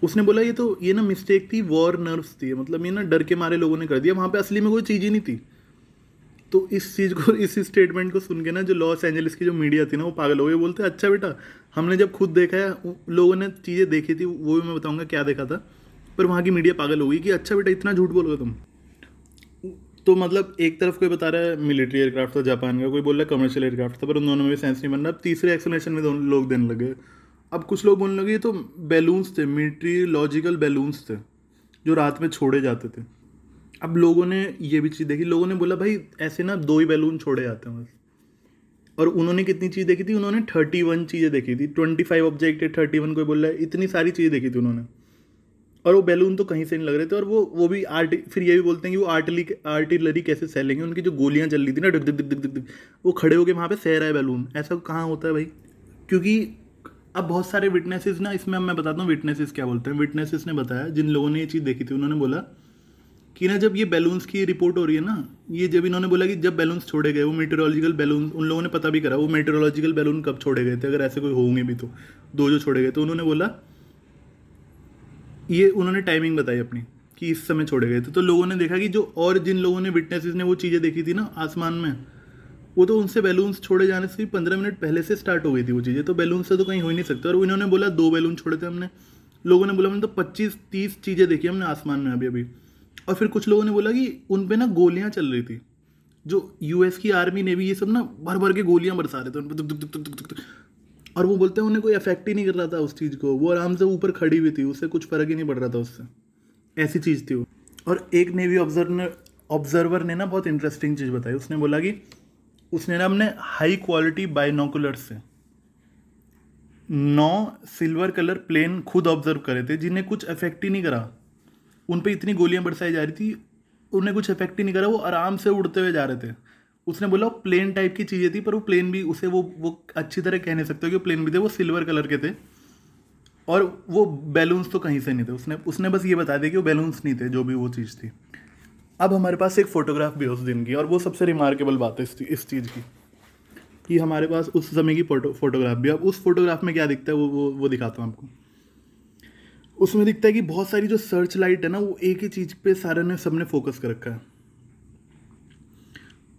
उसने बोला, ये तो ये ना मिस्टेक थी वॉर नर्व्स थी। मतलब ये ना डर के मारे लोगों ने कर दिया। वहाँ पे असली में कोई चीज़ ही नहीं थी। तो इस चीज़ को, इस स्टेटमेंट को सुन के ना जो लॉस एंजलिस की जो मीडिया थी ना, वो पागल हो गए बोलते अच्छा बेटा, हमने जब खुद देखा है लोगों ने चीज़ें देखी थी, वो भी मैं बताऊँगा क्या देखा था। पर वहाँ की मीडिया पागल हो गई कि अच्छा बेटा, इतना झूठ बोलोगे तुम? तो मतलब एक तरफ़ कोई बता रहा है मिलिट्री एयरक्राफ्ट था जापान का, कोई बोल रहा है कमर्शियल एयरक्राफ्ट था, पर उन दोनों में भी सेंस नहीं बन रहा। तीसरे एक्सप्लेनेशन में दोनों लोग देने लगे। अब कुछ लोग बोलने लगे तो बैलून्स थे मिलिट्री लॉजिकल बैलून्स थे, जो रात में छोड़े जाते थे. अब लोगों ने ये भी चीज़ देखी, लोगों ने बोला, भाई, ऐसे ना दो ही बैलून छोड़े जाते हैं बस। और उन्होंने कितनी चीज़ देखी थी? उन्होंने थर्टी वन चीज़ें देखी थी। ट्वेंटी फाइव ऑब्जेक्ट है थर्टी वन कोई बोल रहा है, इतनी सारी चीज़ें देखी थी उन्होंने। और वो बैलून तो कहीं से नहीं लग रहे थे, और वो वो भी आर्ट, फिर ये भी बोलते हैं कि वो आर्टिली आर्टिलरी कैसे सह लेंगे उनकी जो गोलियाँ चल रही थी ना डिग डिग डिग डिग डिग वो खड़े होकर वहाँ पर सह रहा है बैलून ऐसा कहाँ होता है भाई? क्योंकि अब बहुत सारे विटनेसेस ना, इसमें अब मैं बताता हूँ विटनेसेस क्या बोलते हैं। विटनेसेस ने बताया, जिन लोगों ने ये चीज़ देखी थी, उन्होंने बोला कि ना जब ये बैलून्स की रिपोर्ट हो रही है ना, ये जब इन्होंने बोला कि जब बैलून्स छोड़े गए, वो मेटेरोलॉजिकल बैलून उन लोगों ने पता भी करा, वो मेटेरोलॉजिकल बैलून कब छोड़े गए थे, अगर ऐसे कोई होंगे भी तो दो जो छोड़े गए तो उन्होंने बोला, ये उन्होंने टाइमिंग बताई अपनी, कि इस समय छोड़े गए थे। तो लोगों ने देखा कि जो और जिन लोगों ने विटनेसेस ने वो चीज़ें देखी थी ना, आसमान में वो तो उनसे बैलून्स छोड़े जाने से पंद्रह मिनट पहले से स्टार्ट हो गई थी वो चीज़ें। तो बैलून से तो कहीं हो ही नहीं सकते। और इन्होंने बोला दो बैलून छोड़े थे हमने। लोगों ने बोला हमने तो पच्चीस, तीस चीज़ें देखी हमने आसमान में अभी अभी और फिर कुछ लोगों ने बोला कि उन पर ना गोलियाँ चल रही थी। जो यूएस की आर्मी नेवी ये सब ना भर भर के गोलियाँ बरसा रहे थे, उन पर और वो बोलते हैं उन्हें कोई अफेक्ट ही नहीं कर रहा था उस चीज़ को। वो आराम से ऊपर खड़ी हुई थी, उससे कुछ फ़र्क ही नहीं पड़ रहा था उससे। ऐसी चीज़ थी वो। और एक नेवी ऑब्जर्वर ने ऑब्जर्वर ने ना बहुत इंटरेस्टिंग चीज़ बताई। उसने बोला कि उसने ना अपने हाई क्वालिटी बाइनोकुलर से नौ सिल्वर कलर प्लेन खुद ऑब्ज़र्व करे थे, जिन्हें कुछ इफ़ेक्ट ही नहीं करा। उन पर इतनी गोलियाँ बरसाई जा रही थी, उन्हें कुछ इफ़ेक्ट ही नहीं करा, वो आराम से उड़ते हुए जा रहे थे। उसने बोला प्लेन टाइप की चीज़ें थी, पर वो प्लेन भी, उसे वो वो अच्छी तरह कह नहीं सकते कि वो प्लेन भी थे, वो सिल्वर कलर के थे। और वो बैलून्स तो कहीं से नहीं थे, उसने उसने बस ये बता दिया कि वो बैलून्स नहीं थे, जो भी वो चीज़ थी। अब हमारे पास एक फ़ोटोग्राफ भी है उस दिन की, और वो सबसे रिमार्केबल बात है इस चीज़ की। कि हमारे पास उस समय की फ़ोटो फोटोग्राफ भी अब उस फोटोग्राफ में क्या दिखता है, वो वो वो दिखाता हूँ आपको। उसमें दिखता है कि बहुत सारी जो सर्च लाइट है ना, वो एक ही चीज़ पे सारे ने, सबने फोकस कर रखा है।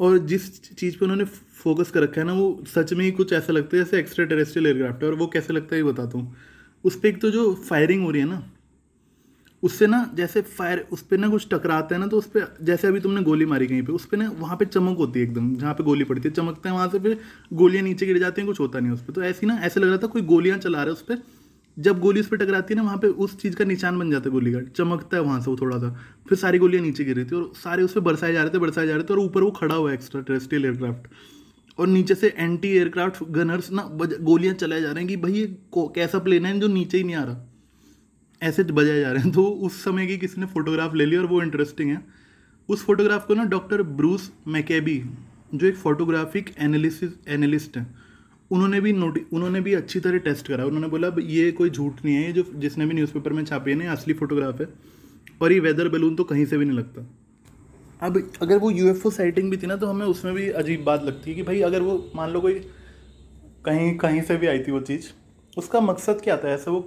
और जिस चीज़ पे उन्होंने फोकस कर रखा है ना, वो सच में ही कुछ ऐसा लगता है, जैसे एक्स्ट्रा टेरेस्ट्रियल एयरक्राफ्ट है। और वो कैसे लगता है, ये बताता हूँ। उस पर एक तो जो फायरिंग हो रही है ना उससे ना जैसे फायर उस पर ना कुछ टकराता है ना तो उस पर जैसे अभी तुमने गोली मारी कहीं पे, उस पर ना वहाँ पे चमक होती है एकदम, जहाँ पे गोली पड़ती है, चमकता है वहाँ से, फिर गोलियाँ नीचे गिर जाती हैं, कुछ होता नहीं उस पर तो ऐसी ना, ऐसे लग रहा था कोई गोलियाँ चला रहे उस पर जब गोली उस पर टकराती है ना, वहाँ पे उस चीज़ का निशान बन जाता है गोली का, चमकता है वहाँ से वो थोड़ा सा, फिर सारी गोलियाँ नीचे गिर रही थी और सारे उस पर बरसाए जा रहे थे, बरसाए जा रहे थे और ऊपर वो खड़ा हुआ है एक्स्ट्रा टेरेस्ट्रियल एयरक्राफ्ट और नीचे से एंटी एयरक्राफ्ट गनर्स ना गोलियाँ चलाए जा रहे हैं कि भाई ये कैसा प्लेन है जो नीचे ही नहीं आ रहा। ऐसे बजाए जा रहे हैं। तो उस समय की किसी ने फोटोग्राफ ले लिया और वो इंटरेस्टिंग है। उस फोटोग्राफ को ना डॉक्टर ब्रूस मैकेबी जो एक फोटोग्राफिक एनालिसिस एनालिस्ट हैं, उन्होंने भी नोटि उन्होंने भी अच्छी तरह टेस्ट करा। उन्होंने बोला ये कोई झूठ नहीं है, ये जो जिसने भी न्यूज़पेपर में छापी है ना असली फोटोग्राफ है, और ये वेदर बैलून तो कहीं से भी नहीं लगता। अब अगर वो यूएफओ साइटिंग भी थी ना तो हमें उसमें भी अजीब बात लगती है कि भाई, अगर वो, मान लो कोई कहीं कहीं से भी आई थी वो चीज़, उसका मकसद क्या था? ऐसे वो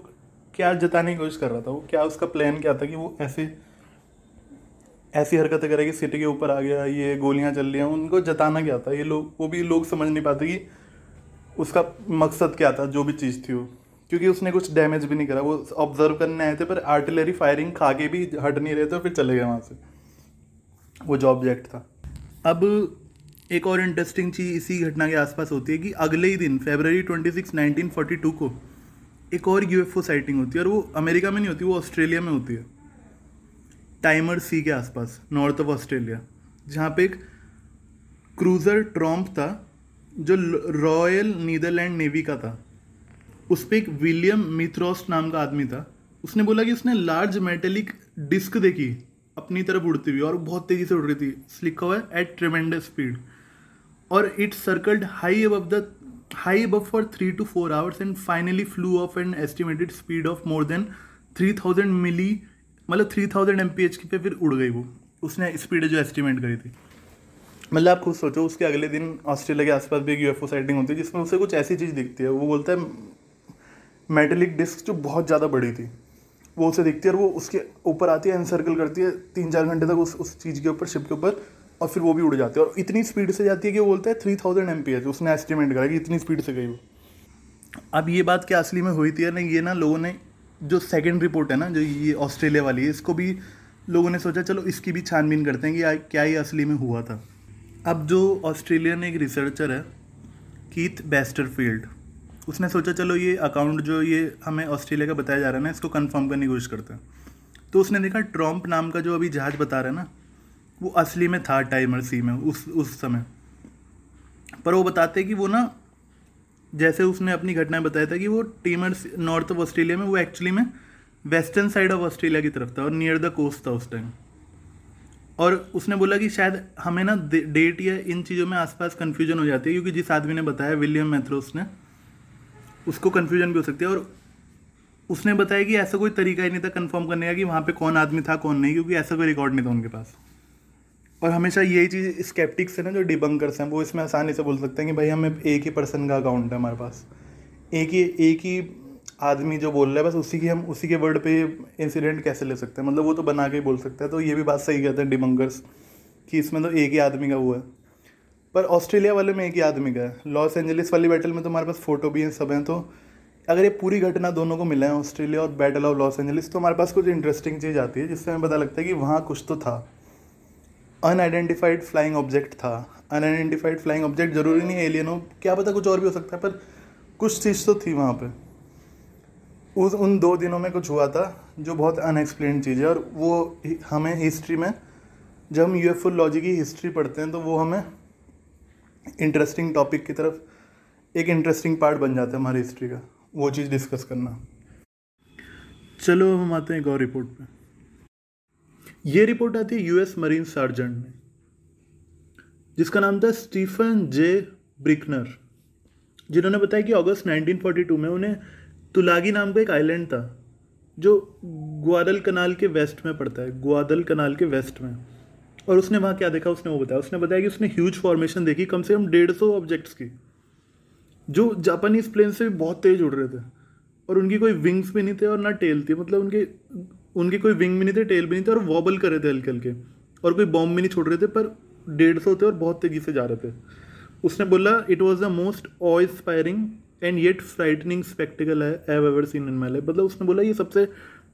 क्या जताने की कोशिश कर रहा था वो? क्या उसका प्लान क्या था कि वो ऐसे, ऐसी हरकतें करेगी, सिटी के ऊपर आ गया, ये गोलियाँ चल रही हैं, उनको जताना क्या था? ये लोग, वो भी लोग समझ नहीं पाते कि उसका मकसद क्या था, जो भी चीज़ थी वो। क्योंकि उसने कुछ डैमेज भी नहीं करा, वो ऑब्ज़र्व करने आए थे, पर आर्टिलरी फायरिंग खा के भी हट नहीं रहे थे फिर चले गए वहाँ से। वो जो ऑब्जेक्ट था। अब एक और इंटरेस्टिंग चीज़ इसी घटना के आसपास होती है कि अगले ही दिन February twenty six nineteen forty two को एक और यूएफओ साइटिंग होती है और वो अमेरिका में नहीं होती, वो ऑस्ट्रेलिया में होती है। टाइमर सी के आसपास नॉर्थ ऑफ़ ऑस्ट्रेलिया जहाँ पे एक क्रूज़र ट्रॉम्प था, जो रॉयल नीदरलैंड नेवी का था। उस पर एक विलियम मिथ्रोस्ट नाम का आदमी था। उसने बोला कि उसने लार्ज मेटेलिक डिस्क देखी, अपनी तरफ़ उड़ती हुई, और बहुत तेज़ी से उड़ रही थी। लिखा हुआ है एट ट्रिमेंडस स्पीड और it circled high up the above for three to four hours and finally flew off an estimated speed of more than three thousand mile मतलब three thousand M P H की पे फिर उड़ गई वो। उसने speed जो एस्टिमेट करी थी। मतलब आप खुद सोचो, उसके अगले दिन ऑस्ट्रेलिया के आसपास भी एक यूएफओ साइटिंग होती है, जिसमें उसे कुछ ऐसी चीज़ दिखती है। वो बोलता है मेटेलिक डिस्क जो बहुत ज़्यादा बड़ी थी, वो उसे दिखती है और वो उसके ऊपर आती है एनसर्कल करती है, तीन चार घंटे तक उस उस चीज़ के ऊपर शिप के ऊपर और फिर वो भी उड़ जाती है। और इतनी स्पीड से जाती है कि वो बोलता है three thousand M P H उसने एस्टिमेट करा कि इतनी स्पीड से गई वो। अब ये बात क्या असली में हुई थी या नहीं, ये ना लोगों ने जो सेकेंड रिपोर्ट है ना, जो ये ऑस्ट्रेलिया वाली है, इसको भी लोगों ने सोचा, चलो, इसकी भी छानबीन करते हैं कि क्या ये असली में हुआ था। अब जो ऑस्ट्रेलियन एक रिसर्चर है कीथ बेस्टरफील्ड उसने सोचा, चलो, ये अकाउंट जो ये हमें ऑस्ट्रेलिया का बताया जा रहा है ना, इसको कंफर्म करने की कोशिश करते हैं। तो उसने देखा ट्रंप नाम का जो अभी जहाज़ बता रहा है ना वो असली में था टाइमर सी में, उस उस समय। पर वो बताते कि वो ना, जैसे उसने अपनी घटना बताया था कि वो टीमर नॉर्थ ऑफ़ ऑस्ट्रेलिया में, वो एक्चुअली में वेस्टर्न साइड ऑफ़ ऑस्ट्रेलिया की तरफ़ था और नियर द कोस्ट था उस टाइम। और उसने बोला कि शायद हमें ना डेट या इन चीज़ों में आसपास कन्फ्यूज़न हो जाती है, क्योंकि जिस आदमी ने बताया विलियम मैथ्रोस ने, उसको कन्फ्यूज़न भी हो सकती है। और उसने बताया कि ऐसा कोई तरीका ही नहीं था कंफर्म करने का कि वहाँ पे कौन आदमी था, कौन नहीं, क्योंकि ऐसा कोई रिकॉर्ड नहीं था उनके पास। और हमेशा यही चीज़ स्केप्टिक्स है ना जो डिबंकर्स हैं, वो इसमें आसानी से बोल सकते हैं कि भाई हमें एक ही पर्सन का अकाउंट है हमारे पास। एक ही एक ही आदमी जो बोल रहा है, बस उसी की हम, उसी के वर्ड पे इंसिडेंट कैसे ले सकते हैं? मतलब वो तो बना के ही बोल सकता है। तो ये भी बात सही कहते हैं डिबंकर्स कि इसमें तो एक ही आदमी का हुआ है। पर ऑस्ट्रेलिया वाले में एक ही आदमी का है। लॉस एंजलिस वाली बैटल में तो हमारे पास फ़ोटो भी हैं, सब हैं। तो अगर ये पूरी घटना दोनों को मिला है, ऑस्ट्रेलिया और बैटल ऑफ़ लॉस एंजलिस तो हमारे पास कुछ इंटरेस्टिंग चीज़ आती है, जिससे हमें पता लगता है कि वहाँ कुछ तो था। अनआइडेंटिफाइड फ्लाइंग ऑब्जेक्ट था। अनआइडेंटिफाइड फ्लाइंग ऑब्जेक्ट ज़रूरी नहीं एलियन हो। क्या पता कुछ और भी हो सकता है, पर कुछ चीज़ तो थी वहाँ पर उस, उन दो दिनों में कुछ हुआ था जो बहुत अनएक्सप्लेन चीज़ है और वो हमें हिस्ट्री में, जब हम यूएफओलॉजी की हिस्ट्री पढ़ते हैं तो वो हमें इंटरेस्टिंग टॉपिक की तरफ़ एक इंटरेस्टिंग पार्ट बन जाता है हमारी हिस्ट्री का। वो चीज़ डिस्कस करना। चलो हम आते हैं एक और रिपोर्ट पे। ये रिपोर्ट आती है यूएस मरीन सार्जेंट में, जिसका नाम था स्टीफन जे ब्रिकनर, जिन्होंने बताया कि अगस्त 1942 में उन्हें तुलागी नाम का एक आइलैंड था, जो ग्वादल कनाल के वेस्ट में पड़ता है ग्वादल कनाल के वेस्ट में। और उसने वहाँ क्या देखा? उसने वो बताया। उसने बताया कि उसने ह्यूज फॉर्मेशन देखी, कम से कम डेढ़ सौ ऑब्जेक्ट्स की, जो जापानीज प्लेन से भी बहुत तेज उड़ रहे थे। और उनकी कोई विंग्स भी नहीं थे और ना टेल थी मतलब उनके उनकी कोई विंग भी नहीं थे टेल भी नहीं थे और वॉबल कर रहे थे हल्के हल्के। और कोई बॉम्ब भी नहीं छोड़ रहे थे, पर डेढ़ सौ थे और बहुत तेज़ी से जा रहे थे। उसने बोला it was the most awe inspiring and yet frightening spectacle I एव ever seen in my life मतलब उसने बोला, ये सबसे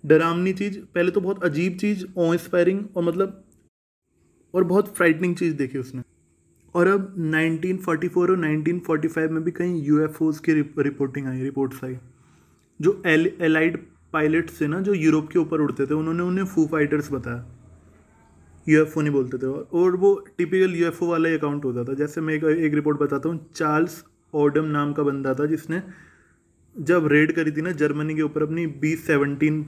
डरावनी चीज़, पहले तो बहुत अजीब चीज़ ऑ इंस्पायरिंग और मतलब और बहुत फ्राइटनिंग चीज़ देखी उसने। और अब 1944 और 1945 में भी कहीं यू की रिपोर्टिंग आई रिपोर्ट्स आई, जो एल एलाइड पायलट्स थे ना जो यूरोप के ऊपर उड़ते थे उन्होंने उन्हें फू फाइटर्स बताया। यूएफओ नहीं बोलते थे और वो टिपिकल यू यूएफओ वाला ही अकाउंट होता था। जैसे मैं एक, एक रिपोर्ट बताता हूँ चार्ल्स ओडम नाम का बंदा था जिसने जब रेड करी थी ना जर्मनी के ऊपर अपनी बी सेवनटीन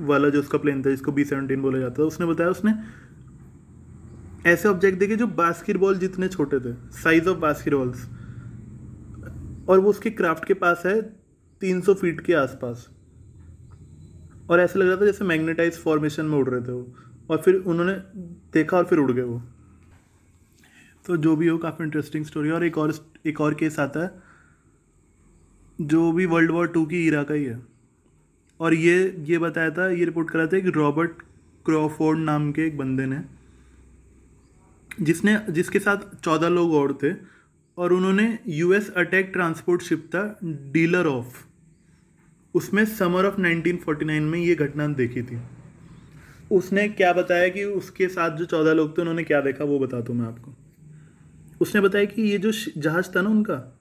वाला जो उसका प्लेन था जिसको बी सेवनटीन बोला जाता था उसने बताया उसने ऐसे ऑब्जेक्ट देखे जो बास्केटबॉल जितने छोटे थे साइज़ ऑफ़ बास्केटबॉल्स और वो उसके क्राफ्ट के पास है 300 फीट के आसपास। और ऐसा लग रहा था जैसे मैग्नेटाइज फॉर्मेशन में उड़ रहे थे वो। और फिर उन्होंने देखा और फिर उड़ गए वो। तो जो भी हो, काफ़ी इंटरेस्टिंग स्टोरी और एक और एक और केस आता है, जो भी वर्ल्ड वॉर टू की इरा का ही है। और ये ये बताया था, ये रिपोर्ट करा था कि रॉबर्ट क्रॉफोर्ड नाम के एक बंदे ने, जिसने, जिसके साथ चौदह लोग और थे। और उन्होंने यूएस अटैक ट्रांसपोर्ट शिप था डीलर ऑफ़ उसमें समर ऑफ़ 1949 में ये घटना देखी थी। उसने क्या बताया कि उसके साथ जो चौदह लोग थे, उन्होंने क्या देखा वो बताता हूँ मैं आपको। उसने बताया कि ये जो जहाज़ था ना उनका,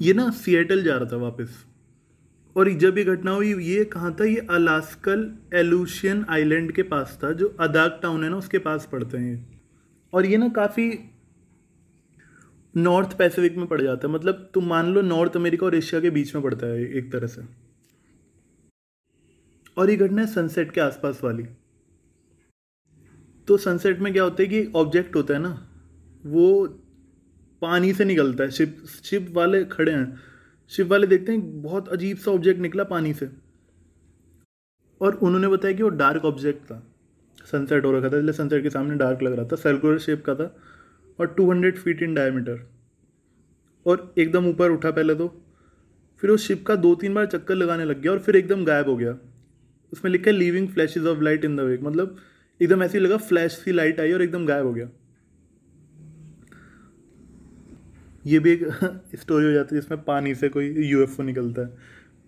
ये ना सिएटल जा रहा था वापस। और जब ये घटना हुई, ये कहाँ था? ये अलास्कल एलूशियन आइलैंड के पास था, जो अदाक टाउन है ना, उसके पास पड़ते हैं ये। और ये ना काफ़ी नॉर्थ पैसिफिक में पड़ जाता है। मतलब तुम मान लो नॉर्थ अमेरिका और एशिया के बीच में पड़ता है एक तरह से। और ये घटना है सनसेट के आसपास वाली। तो सनसेट में क्या होता है कि ऑब्जेक्ट होता है ना, वो पानी से निकलता है। शिप शिप वाले खड़े हैं। शिप वाले देखते हैं, बहुत अजीब सा ऑब्जेक्ट निकला पानी से। और उन्होंने बताया कि वो डार्क ऑब्जेक्ट था। सनसेट हो रखा था, इसलिए सनसेट के सामने डार्क लग रहा था। सर्कुलर शेप का था। और 200 फीट इन डायमीटर और एकदम ऊपर उठा पहले तो। फिर उस शिप का दो तीन बार चक्कर लगाने लग गया और फिर एकदम गायब हो गया। उसमें लिखा है leaving flashes of light in the wake मतलब एकदम ऐसे लगा फ्लैश सी लाइट आई और एकदम गायब हो गया। ये भी एक स्टोरी हो जाती है जिसमें पानी से कोई यूएफओ निकलता है।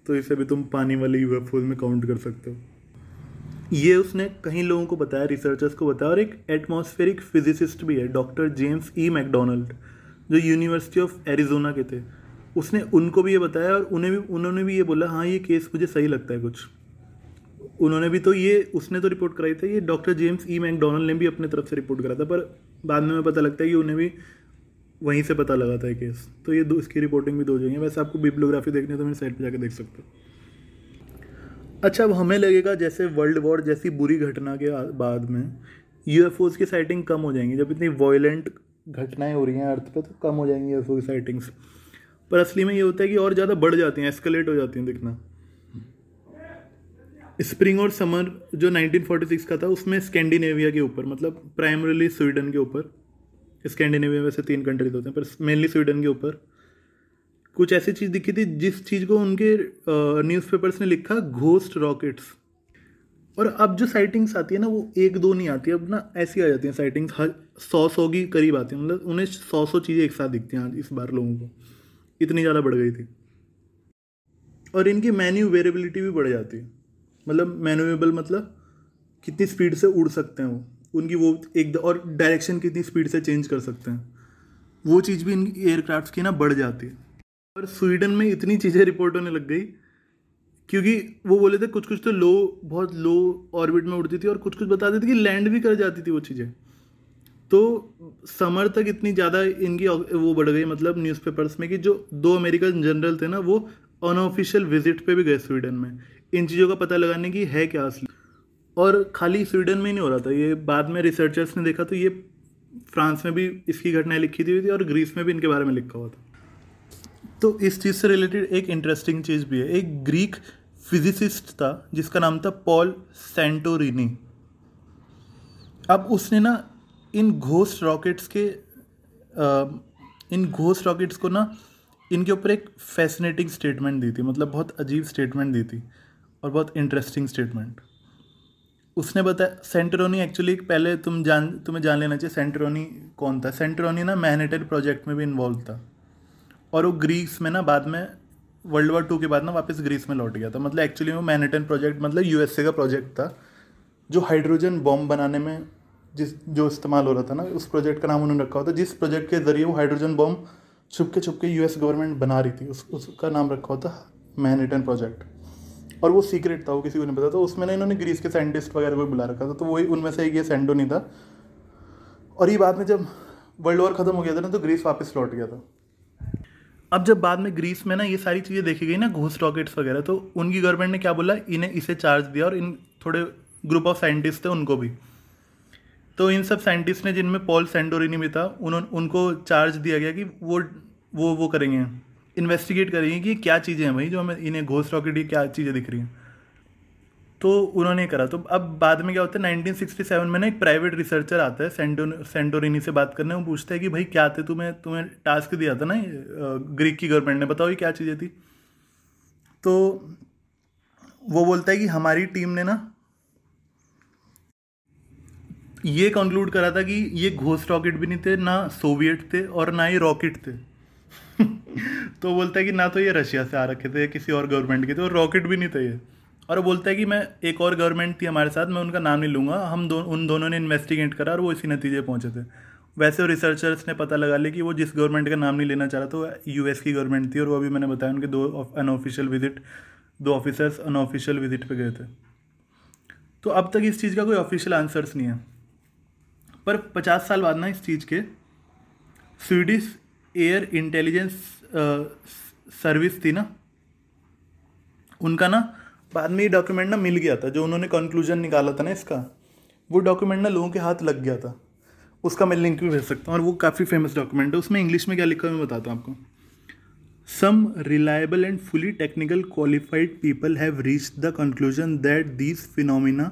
तो इसे भी तुम पानी वाले यूएफओ में काउंट कर सकते हो। ये उसने कई लोगों को बताया रिसर्चर्स को बताया, और एक एटमॉस्फेरिक फिजिसिस्ट भी है डॉक्टर जेम्स ई मैकडोनल्ड जो यूनिवर्सिटी ऑफ़ एरिजोना के थे। उसने उनको भी ये बताया और उन्हें भी, उन्होंने भी ये बोला हाँ ये केस मुझे सही लगता है कुछ। उन्होंने भी तो ये, उसने तो रिपोर्ट कराई थी, ये डॉक्टर जेम्स ई मैकडोनल्ड ने भी अपने तरफ़ से रिपोर्ट करा था, पर बाद में पता लगता है कि उन्हें भी वहीं से पता लगा था केस तो ये दो, इसकी रिपोर्टिंग भी दो जाएँगे वैसे आपको बिब्लोग्राफी देखने तो मेरी साइट पर जाकर देख सकते हो। अच्छा अब हमें लगेगा जैसे वर्ल्ड वॉर जैसी बुरी घटना के बाद में यूएफओज की साइटिंग कम हो जाएँगी। जब इतनी वॉयलेंट घटनाएँ हो रही हैं अर्थ पे तो कम हो जाएँगी यूएफओ की साइटिंग्स पर असली में ये होता है कि और ज़्यादा बढ़ जाती हैं एस्केलेट हो जाती हैं, दिखना। स्प्रिंग और समर जो 1946 का था, उसमें स्कैंडिनेविया के ऊपर मतलब प्राइमरीली स्वीडन के ऊपर। स्कैंडिनेविया वैसे तीन कंट्रीज़ होते हैं, पर मेनली स्वीडन के ऊपर। कुछ ऐसी चीज़ दिखी थी जिस चीज़ को उनके न्यूज़पेपर्स ने लिखा घोस्ट रॉकेट्स और अब जो साइटिंग्स आती है ना, वो एक दो नहीं आती, अब ना ऐसी आ जाती हैं साइटिंग्स हर सौ सौ की करीब आती हैं मतलब उन्हें सौ सौ चीज़ें एक साथ दिखती हैं इस बार लोगों को। इतनी ज़्यादा बढ़ गई थी। और इनकी मैन्यू वेरेबिलिटी भी बढ़ जाती है। मतलब मैनुएबल मतलब कितनी स्पीड से उड़ सकते हैं वो। उनकी वो एक और डायरेक्शन कितनी स्पीड से चेंज कर सकते हैं। वो चीज़ भी इन एयरक्राफ्ट की ना बढ़ जाती है। और स्वीडन में इतनी चीज़ें रिपोर्ट होने लग गई, क्योंकि वो बोले थे कुछ कुछ तो लो, बहुत लो ऑर्बिट में उड़ती थी और कुछ कुछ बताते थे कि लैंड भी कर जाती थी वो चीज़ें। तो समर तक इतनी ज़्यादा इनकी वो बढ़ गई मतलब न्यूज़पेपर्स में कि जो दो अमेरिकन जनरल थे ना, वो अनऑफिशियल विज़िट पे भी गए स्वीडन में। इन चीज़ों का पता लगाने की है क्या असली? और खाली स्वीडन में ही नहीं हो रहा था, ये बाद में रिसर्चर्स ने देखा तो ये फ्रांस में भी इसकी घटनाएँ लिखी हुई थी और ग्रीस में भी इनके बारे में लिखा हुआ था। तो इस चीज़ से रिलेटेड एक इंटरेस्टिंग चीज़ भी है। एक ग्रीक फिजिसिस्ट था जिसका नाम था पॉल सेंटोरिनी अब उसने ना इन घोस्ट रॉकेट्स के आ, इन घोस्ट रॉकेट्स को ना इनके ऊपर एक फैसिनेटिंग स्टेटमेंट दी थी मतलब बहुत अजीब स्टेटमेंट दी थी और बहुत इंटरेस्टिंग स्टेटमेंट उसने बताया सेंटरोनी एक्चुअली पहले तुम जान तुम्हें जान लेना चाहिए सेंटरोनी कौन था? सेंटरोनी ना मैनेटर प्रोजेक्ट में भी इन्वॉल्व था। और वो ग्रीस में ना बाद में वर्ल्ड वॉर टू के बाद ना वापस ग्रीस में लौट गया था। मतलब एक्चुअली वो मैनेटन प्रोजेक्ट मतलब यूएसए का प्रोजेक्ट था, जो हाइड्रोजन बॉम्ब बनाने में जिस, जो इस्तेमाल हो रहा था ना, उस प्रोजेक्ट का नाम उन्होंने रखा हुआ था, जिस प्रोजेक्ट के ज़रिए वो हाइड्रोजन बॉम्ब छुपके छुपके यूएस गवर्नमेंट बना रही थी, उस उसका नाम रखा हुआ था मैनेटन प्रोजेक्ट और वो सीक्रेट था, वो किसी को नहीं पता था। उसमें ना इन्होंने ग्रीस के साइंटिस्ट वगैरह को बुला रखा था तो वही उनमें से एक ये नहीं था। और ये बाद में जब वर्ल्ड वॉर ख़त्म हो गया था ना तो ग्रीस वापस लौट गया था। अब जब बाद में ग्रीस में ना ये सारी चीज़ें देखी गई ना घोस्ट रॉकेट्स वगैरह तो उनकी गवर्नमेंट ने क्या बोला? इन्हें इसे चार्ज दिया और इन थोड़े ग्रुप ऑफ़ साइंटिस्ट थे उनको भी। तो इन सब साइंटिस्ट ने जिनमें पॉल सेंडोरिनी भी था उन्होंने उनको चार्ज दिया गया कि वो वो वो करेंगे इन्वेस्टिगेट करेंगे कि क्या चीज़ें हैं भाई जो हमें इन्हें घोस्ट रॉकेट ये क्या चीज़ें दिख रही हैं। तो उन्होंने करा। तो अब बाद में क्या होता है 1967 में ना एक प्राइवेट रिसर्चर आता है सेंटो सेंटोरिनी से बात करने, वो पूछता है कि भाई क्या थे तुम्हें तुम्हें टास्क दिया था ना ग्रीक की गवर्नमेंट ने, बताओ ये क्या चीज़ें थी? तो वो बोलता है कि हमारी टीम ने ना ये कंक्लूड करा था कि ये घोस्ट रॉकेट भी नहीं थे, ना सोवियत थे और ना ही रॉकेट थे। तो बोलता है कि ना तो ये रशिया से आ रखे थे किसी और गवर्नमेंट के थे और रॉकेट भी नहीं थे ये। और वो बोलता है कि मैं एक और गवर्नमेंट थी हमारे साथ, मैं उनका नाम नहीं लूँगा। हम दो, उन दोनों ने इन्वेस्टिगेट करा और वो इसी नतीजे पहुँचे थे। वैसे रिसर्चर्स ने पता लगा लिया कि वो जिस गवर्नमेंट का नाम नहीं लेना चाह रहा था, वो यूएस की गवर्नमेंट थी और वो अभी मैंने बताया उनके दो अनऑफिशियल विज़िट दो ऑफिसर्स अनऑफिशियल विज़िट पे गए थे। तो अब तक इस चीज़ का कोई ऑफिशियल आंसर्स नहीं है। पर पचास साल बाद ना इस चीज़ के स्वीडिश एयर इंटेलिजेंस सर्विस थी ना, उनका ना बाद में ये डॉक्यूमेंट ना मिल गया था, जो उन्होंने कंक्लूजन निकाला था ना इसका, वो डॉक्यूमेंट ना लोगों के हाथ लग गया था। उसका मैं लिंक भी भेज सकता हूँ, और वो काफ़ी फ़ेमस डॉक्यूमेंट है। उसमें इंग्लिश में क्या लिखा है मैं बताता हूँ आपको। Some reliable and fully technical qualified people have reach the conclusion that these phenomena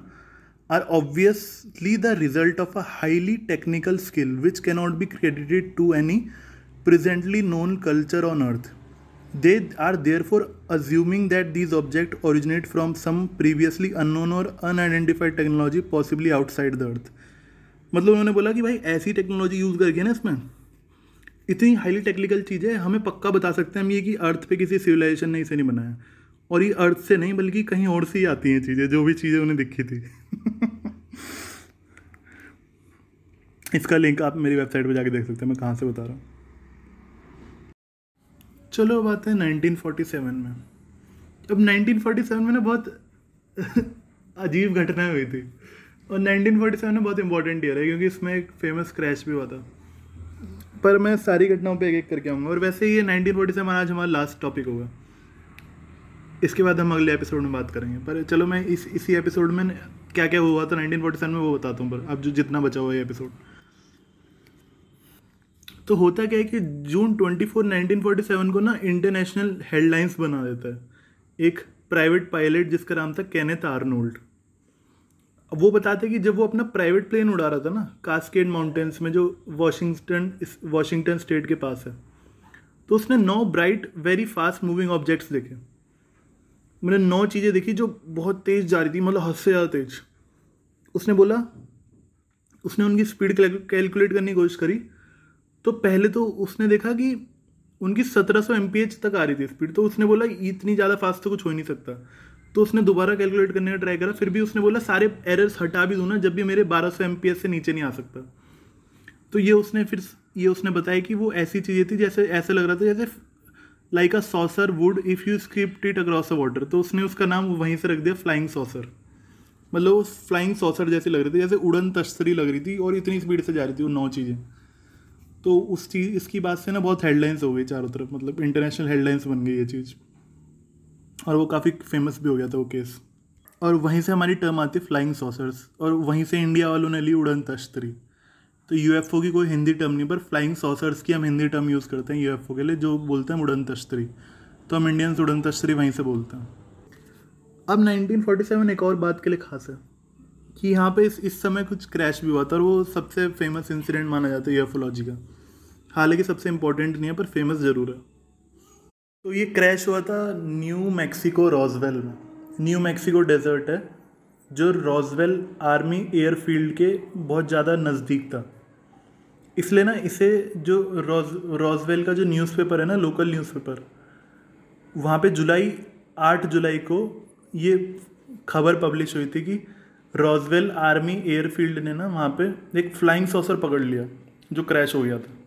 are obviously the result of a highly technical skill which cannot be credited to any presently known culture on earth they are therefore assuming that these objects originate from some previously unknown or unidentified technology, possibly outside the earth. मतलब उन्होंने बोला कि भाई, ऐसी technology use करके ना इसमें, इतनी हाईली टेक्निकल चीज़ है, हमें पक्का बता सकते हैं हम ये कि अर्थ पे किसी सिविलाइजेशन ने इसे नहीं बनाया। और ये अर्थ से नहीं, बल्कि कहीं और से ही आती हैं चीज़ें, जो भी चीज़ें उन्हें दिखी थी। इसका लिंक आप मेरी वेबसाइट पर जाके देख सकते हैं, मैं कहाँ से बता रहा हूँ। चलो अब आते हैं 1947 में। अब 1947 में ना बहुत अजीब घटना हुई थी। और 1947 में बहुत इंपॉर्टेंट ईयर है, क्योंकि इसमें एक फ़ेमस क्रैश भी हुआ था। पर मैं सारी घटनाओं पे एक एक करके आऊँगा। और वैसे ही ये 1947 आज हमारा लास्ट टॉपिक होगा। इसके बाद हम अगले एपिसोड में बात करेंगे। पर चलो मैं इस, इसी एपिसोड में क्या क्या हुआ था 1947 में वो बताता हूँ। पर अब जो जितना बचा हुआ है एपिसोड तो होता क्या है कि June twenty four, nineteen forty seven को ना इंटरनेशनल हेडलाइंस बना देता है। एक प्राइवेट पायलट जिसका नाम था कैनेथ आर्नोल्ड वो बताते कि जब वो अपना प्राइवेट प्लेन उड़ा रहा था ना कास्केड माउंटेन्स में जो वॉशिंगटन वॉशिंगटन स्टेट के पास है तो उसने नौ bright very fast moving objects देखे। मैंने नौ चीज़ें देखी जो बहुत तेज़ जा रही थी मतलब हद से ज़्यादा तेज। उसने बोला, उसने उनकी स्पीड कैलकुलेट करने की कोशिश करी तो पहले तो उसने देखा कि उनकी सत्रह सौ तक आ रही थी स्पीड तो उसने बोला इतनी ज़्यादा फास्ट तो कुछ हो ही नहीं सकता। तो उसने दोबारा कैलकुलेट करने का ट्राई करा, फिर भी उसने बोला, सारे एरर्स हटा भी दूँ ना, जब भी मेरे बारह सौ से नीचे नहीं आ सकता। तो ये उसने फिर ये उसने बताया कि वो ऐसी चीज़ें थी जैसे, ऐसे लग रहा था जैसे like a saucer would if you skipped it across a water तो उसने उसका नाम वहीं से रख दिया फ्लाइंग सॉसर मतलब वो फ्लाइंग सॉसर जैसी लग रही थी, जैसे उड़न तश्तरी लग रही थी और इतनी स्पीड से जा रही थी वो नौ चीज़ें। तो उस चीज़, इसकी बात से ना बहुत हेडलाइंस हो गई चारों तरफ़ मतलब इंटरनेशनल हेडलाइंस बन गई ये चीज़। और वो काफ़ी फ़ेमस भी हो गया था वो केस और वहीं से हमारी टर्म आती है फ्लाइंग सॉसर्स और वहीं से इंडिया वालों ने ली उड़न तश्तरी तो यूएफओ की कोई हिंदी टर्म नहीं, पर फ्लाइंग सॉसर्स की हम हिंदी टर्म यूज़ करते हैं यूएफओ के लिए, जो बोलते हैं उड़न तश्तरी तो हम इंडियंस उड़न तश्तरी वहीं से बोलते हैं। अब 1947 एक और बात के लिए खास है। कि यहाँ पे इस इस समय कुछ क्रैश भी हुआ था और वो सबसे फ़ेमस इंसिडेंट माना जाता है यूएफोलॉजी का। हालाँकि सबसे इम्पोर्टेंट नहीं है, पर फ़ेमस ज़रूर है। तो ये क्रैश हुआ था न्यू मैक्सिको रॉजवेल में। न्यू मैक्सिको डेजर्ट है, जो रॉजवेल आर्मी एयरफील्ड के बहुत ज़्यादा नज़दीक था। इसलिए ना इसे जो रोज, रॉजवेल का जो न्यूज़पेपर है ना लोकल न्यूज़पेपर वहाँ पे जुलाई, आठ जुलाई को ये खबर पब्लिश हुई थी कि रॉजवेल आर्मी एयरफील्ड ने ना वहाँ पे एक फ्लाइंग सॉसर पकड़ लिया, जो क्रैश हो गया था।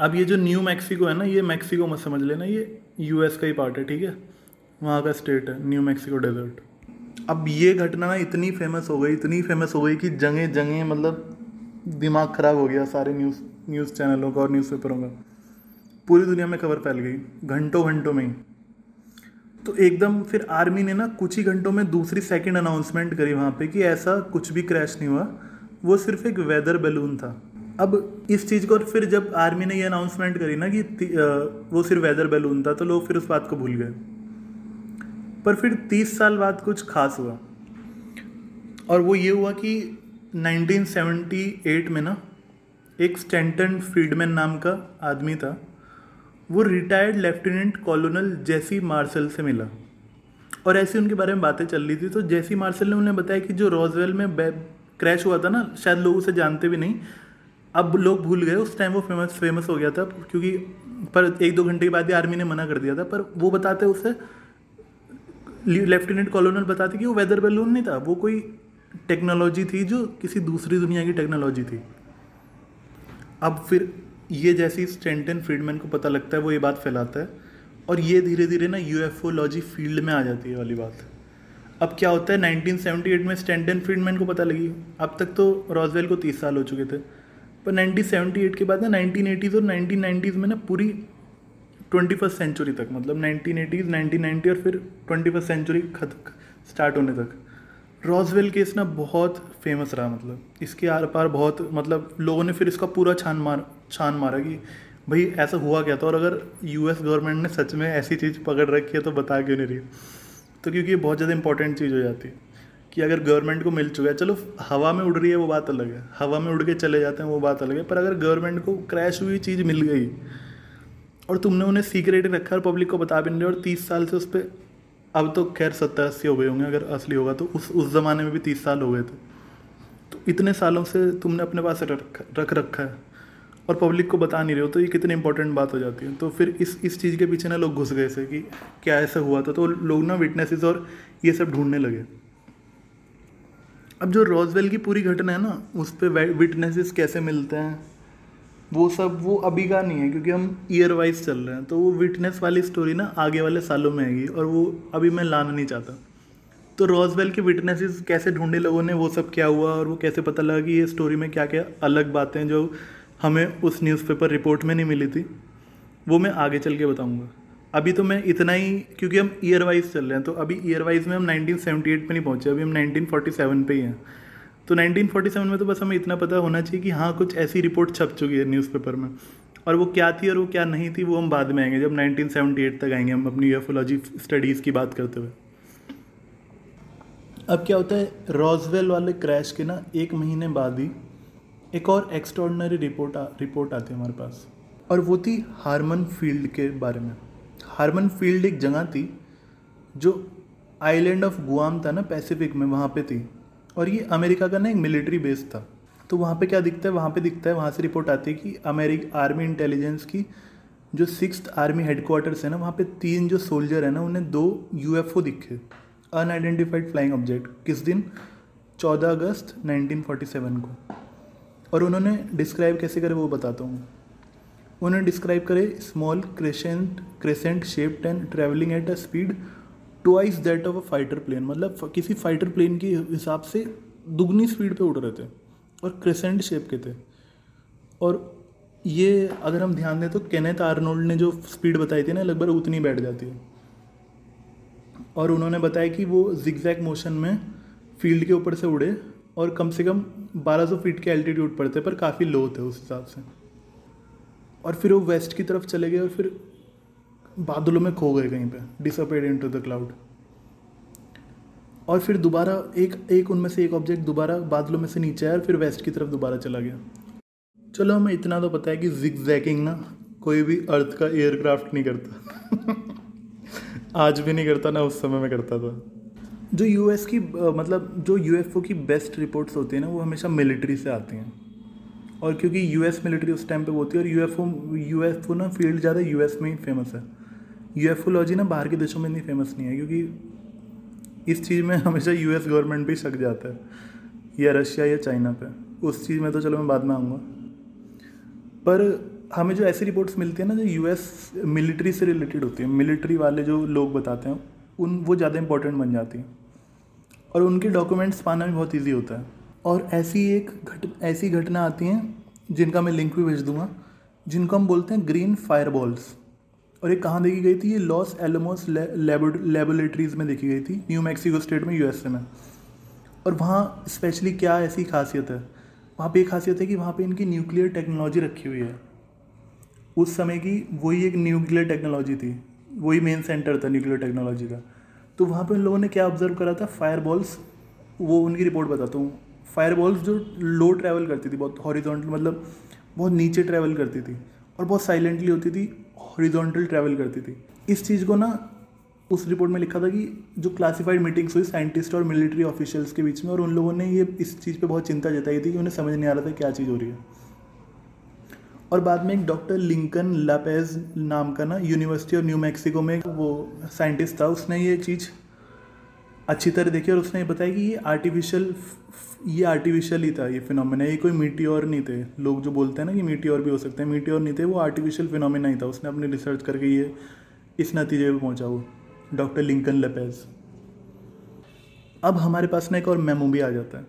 अब ये जो न्यू मैक्सिको है ना, ये मैक्सिको मत समझ लेना, ये यूएस का ही पार्ट है, ठीक है? वहाँ का स्टेट है न्यू मैक्सिको डेजर्ट अब ये घटना ना इतनी फ़ेमस हो गई, इतनी फ़ेमस हो गई कि जगह जगह मतलब दिमाग ख़राब हो गया सारे न्यूज़ न्यूज़ चैनलों का और न्यूज़पेपरों का। पूरी दुनिया में खबर फैल गई, घंटों घंटों में ही। तो एकदम फिर आर्मी ने ना कुछ ही घंटों में दूसरी सेकंड अनाउंसमेंट करी वहाँ पे कि ऐसा कुछ भी क्रैश नहीं हुआ। वो सिर्फ़ एक वेदर बैलून था। अब इस चीज़ को और फिर जब आर्मी ने ये अनाउंसमेंट करी ना कि वो सिर्फ़ वेदर बैलून था तो लोग फिर उस बात को भूल गए। पर फिर तीस साल बाद कुछ खास हुआ। और वो ये हुआ कि 1978 में ना एक स्टेंटन फ्रीडमैन नाम का आदमी था। वो retired lieutenant colonel J C Marshall से मिला। और ऐसी उनके बारे में बातें चल रही थी तो जेसी मार्शल ने उन्हें बताया कि जो रॉजवेल में क्रैश हुआ था ना, शायद लोग उसे जानते भी नहीं। अब लोग भूल गए, उस टाइम वो फ़ेमस फ़ेमस हो गया था, क्योंकि पर एक दो घंटे के बाद ही आर्मी ने मना कर दिया था। पर वो बताते उसे लेफ्टिनेंट कॉलोनल बताते कि वो वेदर बैलून नहीं था, वो कोई टेक्नोलॉजी थी जो किसी दूसरी दुनिया की टेक्नोलॉजी थी। अब फिर ये जैसी स्टेंटन फ्रीडमैन को पता लगता है, वो ये बात फैलाता है और ये धीरे धीरे ना यूएफओलॉजी फ़ील्ड में आ जाती है वाली बात। अब क्या होता है 1978 में स्टेंटन फ्रीडमैन को पता लगी। अब तक तो रॉजवेल को तीस साल हो चुके थे। पर 1978 के बाद ना नाइनटीन और नाइनटीन में ना पूरी ट्वेंटी फ़र्स्ट सेंचुरी तक मतलब नाइनटीन एटीज़, नाइनटीन नाइन्टी और फिर ट्वेंटी फ़र्स्ट सेंचुरी खत, स्टार्ट होने तक। रॉजवेल केस ना बहुत फ़ेमस रहा मतलब। इसके आर पार बहुत मतलब लोगों ने फिर इसका पूरा छान मार छान मारा कि भाई ऐसा हुआ क्या था? और अगर यूएस गवर्नमेंट ने सच में ऐसी चीज़ पकड़ रखी है तो बता क्यों नहीं रही? तो क्योंकि ये बहुत ज़्यादा इंपॉर्टेंट चीज़ हो जाती है कि अगर गवर्नमेंट को मिल चुका है, चलो हवा में उड़ रही है वो बात अलग है, हवा में उड़ के चले जाते हैं वो बात अलग है, पर अगर गवर्नमेंट को क्रैश हुई चीज़ मिल गई और तुमने उन्हें सीक्रेट रखा और पब्लिक को बता भी नहीं और तीस साल से उस पर अब तो खैर सत्तर अस्सी हो गए होंगे अगर असली होगा तो उस उस ज़माने में भी तीस साल हो गए थे। तो इतने सालों से तुमने अपने पास रख रख रखा है। और पब्लिक को बता नहीं रहे हो तो ये कितनी इंपॉर्टेंट बात हो जाती है। तो फिर इस इस चीज़ के पीछे ना लोग घुस गए थे कि क्या ऐसा हुआ था। तो लोग ना विटनेसेस और ये सब ढूँढने लगे। अब जो रोजवेल की पूरी घटना है ना, उस पर विटनेसेस कैसे मिलते हैं, वो सब, वो अभी का नहीं है, क्योंकि हम ईयर वाइज चल रहे हैं। तो वो विटनेस वाली स्टोरी ना आगे वाले सालों में आएगी, और वो अभी मैं लाना नहीं चाहता। तो रोजवेल के विटनेसेस कैसे ढूंढे लोगों ने, वो सब क्या हुआ, और वो कैसे पता लगा कि ये स्टोरी में क्या क्या अलग बातें जो हमें उस न्यूज़पेपर रिपोर्ट में नहीं मिली थी। वो मैं आगे चल के बताऊँगा। अभी तो मैं इतना ही, क्योंकि हम ईयर वाइज चल रहे हैं तो अभी ईयर वाइज में हम 1978 पे नहीं पहुँचे, अभी हम 1947 पे ही हैं। तो 1947 में तो बस हमें इतना पता होना चाहिए कि हाँ कुछ ऐसी रिपोर्ट छप चुकी है न्यूज़पेपर में। और वो क्या थी और वो क्या नहीं थी, वो हम बाद में आएँगे, जब 1978 तक आएँगे हम अपनी यूएफोलॉजी स्टडीज़ की बात करते हुए। अब क्या होता है रॉजवेल वाले क्रैश के ना, एक महीने बाद ही एक और एक्स्ट्रॉर्डनरी रिपोर्ट आ, रिपोर्ट आती है हमारे पास। और वो थी हारमन फ़ील्ड के बारे में। हारमन फ़ील्ड एक जगह थी जो आइलैंड ऑफ़ गुआम था ना पैसिफिक में वहाँ पे थी। और ये अमेरिका का ना एक मिलिट्री बेस था। तो वहाँ पे क्या दिखता है? वहाँ पे दिखता है वहाँ से रिपोर्ट आती है कि अमेरिक आर्मी इंटेलिजेंस की जो सिक्स आर्मी हेडक्वार्टर्स है ना वहाँ पे तीन जो सोल्जर है ना उन्हें दो यूएफओ दिखे। अनआइडेंटिफाइड फ्लाइंग ऑब्जेक्ट किस दिन? 14 अगस्त 1947 को। और उन्होंने डिस्क्राइब कैसे करे वो बताता हूँ। उन्होंने डिस्क्राइब करे small crescent crescent shaped and travelling at a speed twice that of a fighter plane मतलब किसी फाइटर प्लेन के हिसाब से दुगनी स्पीड पे उड़ रहे थे और क्रेसेंट शेप के थे। और ये अगर हम ध्यान दें तो केनेथ आर्नोल्ड ने जो स्पीड बताई थी ना, लगभग उतनी बैठ जाती है। और उन्होंने बताया कि वो जिगजैक मोशन में फ़ील्ड के ऊपर से उड़े और कम से कम 1200 फीट के एल्टीट्यूड पर थे, पर काफ़ी लो थे उस हिसाब से। और फिर वो वेस्ट की तरफ़ चले गए और फिर बादलों में खो गए कहीं पे disappeared into the cloud और फिर दोबारा एक एक उनमें से एक ऑब्जेक्ट दोबारा बादलों में से नीचे आया और फिर वेस्ट की तरफ़ दोबारा चला गया। चलो, हमें इतना तो पता है कि जिग जैकिंग ना कोई भी अर्थ का एयरक्राफ्ट नहीं करता। आज भी नहीं करता, ना उस समय में करता था। जो यूएस की मतलब जो यूएफओ की बेस्ट रिपोर्ट्स होती हैं ना, वो हमेशा मिलिट्री से आती हैं। और क्योंकि यूएस मिलिट्री उस टाइम पे होती है और यूएफओ यूएफओ ना फ़ील्ड ज़्यादा यूएस में ही फ़ेमस है। यूएफओलॉजी ना बाहर के देशों में इतनी फ़ेमस नहीं है, क्योंकि इस चीज़ में हमेशा यूएस गवर्नमेंट भी शक जाता है, या रशिया या चाइना पे। उस चीज़ में तो चलो मैं बाद में आऊँगा। पर हमें जो ऐसी रिपोर्ट्स मिलती है ना, जो यूएस मिलिट्री से रिलेटेड होती है मिलिट्री वाले जो लोग बताते हैं उन, वो ज़्यादा इंपॉर्टेंट बन जाती हैं। और उनके डॉक्यूमेंट्स पाना भी बहुत ईजी होता है। और ऐसी एक घट, ऐसी घटना आती हैं, जिनका मैं लिंक भी भेज दूँगा, जिनको हम बोलते हैं ग्रीन फायर बॉल्स और ये कहाँ देखी गई थी, ये लॉस एलमोस लेबोरेटरीज में देखी गई थी न्यू मैक्सिको स्टेट में यूएसए में। और वहाँ स्पेशली क्या ऐसी खासियत है? वहाँ पे एक खासियत है कि वहाँ पे इनकी न्यूक्लियर टेक्नोलॉजी रखी हुई है। उस समय की वही एक न्यूक्लियर टेक्नोलॉजी थी। वही मेन सेंटर था न्यूक्लियर टेक्नोलॉजी का। तो वहाँ पे उन लोगों ने क्या ऑब्ज़र्व करा था? फायर बॉल्स वो उनकी रिपोर्ट बताता हूँ। फायर बॉल्स जो लो ट्रैवल करती थी, बहुत हॉरिजॉन्टल मतलब बहुत नीचे ट्रैवल करती थी और बहुत साइलेंटली होती थी हॉरिजॉन्टल ट्रैवल करती थी। इस चीज़ को ना, उस रिपोर्ट में लिखा था कि जो क्लासिफाइड मीटिंग्स हुई साइंटिस्ट और मिलिट्री ऑफिशियल्स के बीच में, और उन लोगों ने ये, इस चीज़ पे बहुत चिंता जताई थी कि उन्हें समझ नहीं आ रहा था क्या चीज़ हो रही है। और बाद में एक डॉक्टर लिंकन लापेज नाम का ना यूनिवर्सिटी ऑफ़ न्यू मैक्सिको में वो साइंटिस्ट था, उसने ये चीज़ अच्छी तरह देखी और उसने ये बताया कि ये आर्टिफिशियल ये आर्टिफिशियल ही था ये फिनोमिना ये कोई मीटियोर नहीं थे। लोग जो बोलते हैं ना कि मीटियोर भी हो सकते हैं मीटियोर नहीं थे, वो आर्टिफिशियल फिनोमिना ही था। उसने अपनी रिसर्च करके ये इस नतीजे पर पहुँचा वो, डॉक्टर लिंकन लपेज। अब हमारे पास ना एक और मेमो भी आ जाता है।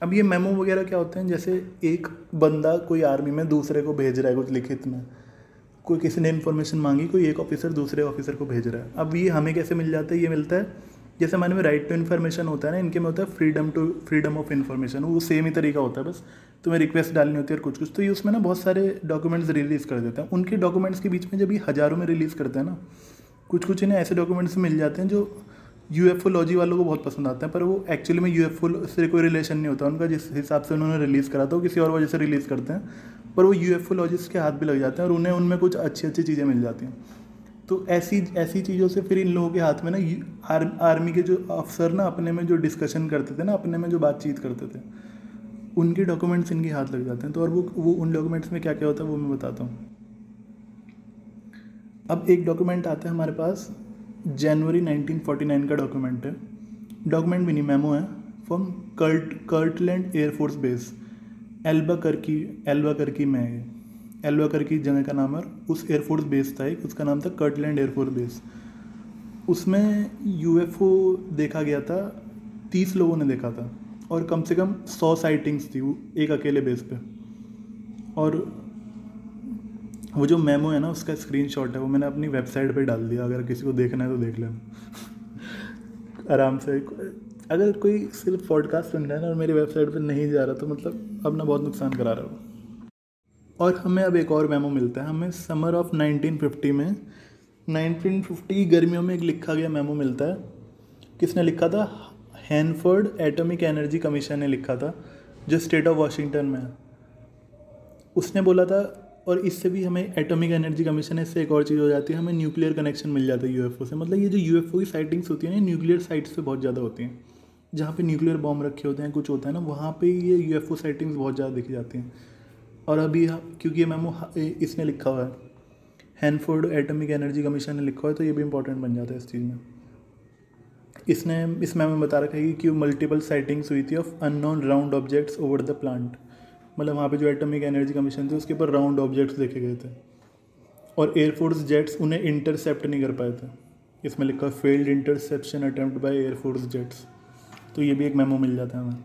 अब ये मेमो वगैरह क्या होते हैं? जैसे एक बंदा कोई आर्मी में दूसरे को भेज रहा है कुछ लिखित में। कोई किसी ने इन्फॉर्मेशन मांगी, कोई एक ऑफिसर दूसरे ऑफिसर को भेज रहा है। अब ये हमें कैसे मिल जाता है? ये मिलता है, जैसे हमारे में राइट टू इन्फॉर्मेशन होता है ना, इनके में होता है freedom to freedom of information वो सेम ही तरीका होता है बस। तुम्हें रिक्वेस्ट डालनी होती है और कुछ कुछ तो ये उसमें ना बहुत सारे डॉक्यूमेंट्स रिलीज़ कर देते हैं। उनके डॉक्यूमेंट्स के बीच में जब ये हज़ारों में रिलीज़ करते हैं ना कुछ कुछ इन्हें ऐसे डॉक्यूमेंट्स मिल जाते हैं जो यूएफओलॉजी वालों को बहुत पसंद आते हैं पर वो एक्चुअली में यूएफओ से कोई रिलेशन नहीं होता उनका जिस हिसाब से उन्होंने रिलीज़ करा था वो किसी और वजह से रिलीज़ करते हैं पर वो यूएफओलॉजिस्ट के हाथ भी लग जाते हैं और उन्हें उनमें कुछ अच्छी अच्छी चीज़ें मिल जाती हैं। तो ऐसी ऐसी चीज़ों से फिर इन लोगों के हाथ में ना आर, आर्मी के जो अफसर ना अपने में जो डिस्कशन करते थे ना अपने में जो बातचीत करते थे उनके डॉक्यूमेंट्स इनके हाथ लग जाते हैं। तो और वो वो उन डॉक्यूमेंट्स में क्या क्या होता है वो मैं बताता हूँ। अब एक डॉक्यूमेंट आता है हमारे पास जनवरी 1949 का डॉक्यूमेंट है। डॉक्यूमेंट भी नहीं मेमो है from Kurt Kirtland air force base Albuquerque Albuquerque में है एल्बा करकी जगह का नाम है उस एयरफोर्स बेस था एक, उसका नाम था कर्टलैंड एयरफोर्स बेस उसमें यूएफओ देखा गया था, तीस लोगों ने देखा था और कम से कम सौ साइटिंग्स थी वो एक अकेले बेस पे। और वो जो मेमो है ना, उसका स्क्रीनशॉट है, वो मैंने अपनी वेबसाइट पे डाल दिया। अगर किसी को देखना है तो देख लेना। आराम से। अगर कोई सिर्फ़ पॉडकास्ट सुन रहा है ना और मेरी वेबसाइट पे नहीं जा रहा तो मतलब अपना बहुत नुकसान करा रहा हो और हमें अब एक और मेमो मिलता है। हमें समर ऑफ़ 1950 में 1950 गर्मियों में एक लिखा गया मेमो मिलता है। किसने लिखा था? हैनफर्ड एटॉमिक एनर्जी कमीशन ने लिखा था, जो स्टेट ऑफ़ वाशिंगटन में है। उसने बोला था और इससे भी हमें एटॉमिक एनर्जी कमीशन है, इससे एक और चीज़ हो जाती है, हमें न्यूक्लियर कनेक्शन मिल जाता है यूएफओ से। मतलब ये जो यूएफओ की साइटिंग्स होती है ना न्यूक्लियर साइट्स पे बहुत ज़्यादा होती हैं। जहाँ पे न्यूक्लियर बॉम्ब रखे होते हैं, कुछ होता है ना, वहाँ पे ये यूएफओ साइटिंग्स बहुत ज़्यादा दिखी जाती हैं। और अभी क्योंकि ये मैमो इसने लिखा हुआ है। हैनफोर्ड एटॉमिक एनर्जी कमीशन ने लिखा हुआ है तो ये भी इंपॉर्टेंट बन जाता है इस चीज़ में। इसने, इस मैम में बता रखा है कि मल्टीपल साइटिंग्स हुई थी of unknown round objects over the plant मतलब वहाँ पे जो एटॉमिक एनर्जी कमीशन थी, उसके ऊपर राउंड ऑब्जेक्ट्स देखे गए थे। और एयरफोर्स जेट्स उन्हें इंटरसेप्ट नहीं कर पाए थे। इसमें लिखा failed interception attempt by air force jets तो ये भी एक मेमो मिल जाता है हमें।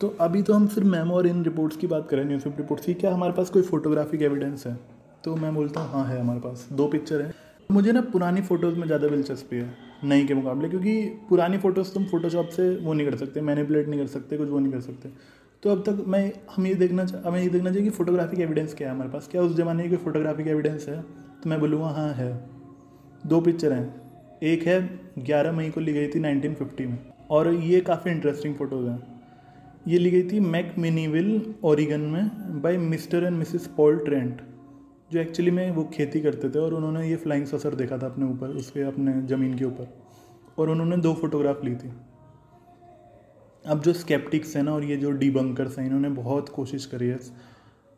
तो अभी तो हम सिर्फ़ मेमो और इन रिपोर्ट्स की बात करें न्यूज़ रिपोर्ट्स की। क्या हमारे पास कोई फोटोग्राफिक एविडेंस है? तो मैं बोलता हूँ हाँ है हमारे पास। दो पिक्चर हैं। मुझे ना पुरानी फ़ोटोज़ में ज़्यादा दिलचस्पी है, नई के मुकाबले, क्योंकि पुरानी फ़ोटोज़ तुम फोटोशॉप से वो नहीं कर सकते मैनिपुलेट नहीं कर सकते, कुछ वो नहीं कर सकते। तो अब तक मैं, हम ये देखना हमें ये देखना चाहिए कि फ़ोटोग्राफिक एविडेंस क्या है हमारे पास। क्या उस ज़माने की फ़ोटोग्राफिक एविडेंस है? तो मैं बोलूँगा हाँ है। दो पिक्चर हैं। एक है, ग्यारह मई को ली गई थी नाइनटीन फिफ्टी में। और ये काफ़ी इंटरेस्टिंग फ़ोटोज़ हैं। ये ली गई थी मैक मिनीविल ओरिगन में by mister and missus Paul Trent जो एक्चुअली में वो खेती करते थे और उन्होंने ये फ्लाइंग ससर देखा था अपने ऊपर, उसके, अपने ज़मीन के ऊपर। और उन्होंने दो फोटोग्राफ ली थी। अब जो स्केप्टिक्स हैं ना और ये जो डीबंकर्स हैं, इन्होंने बहुत कोशिश करी है।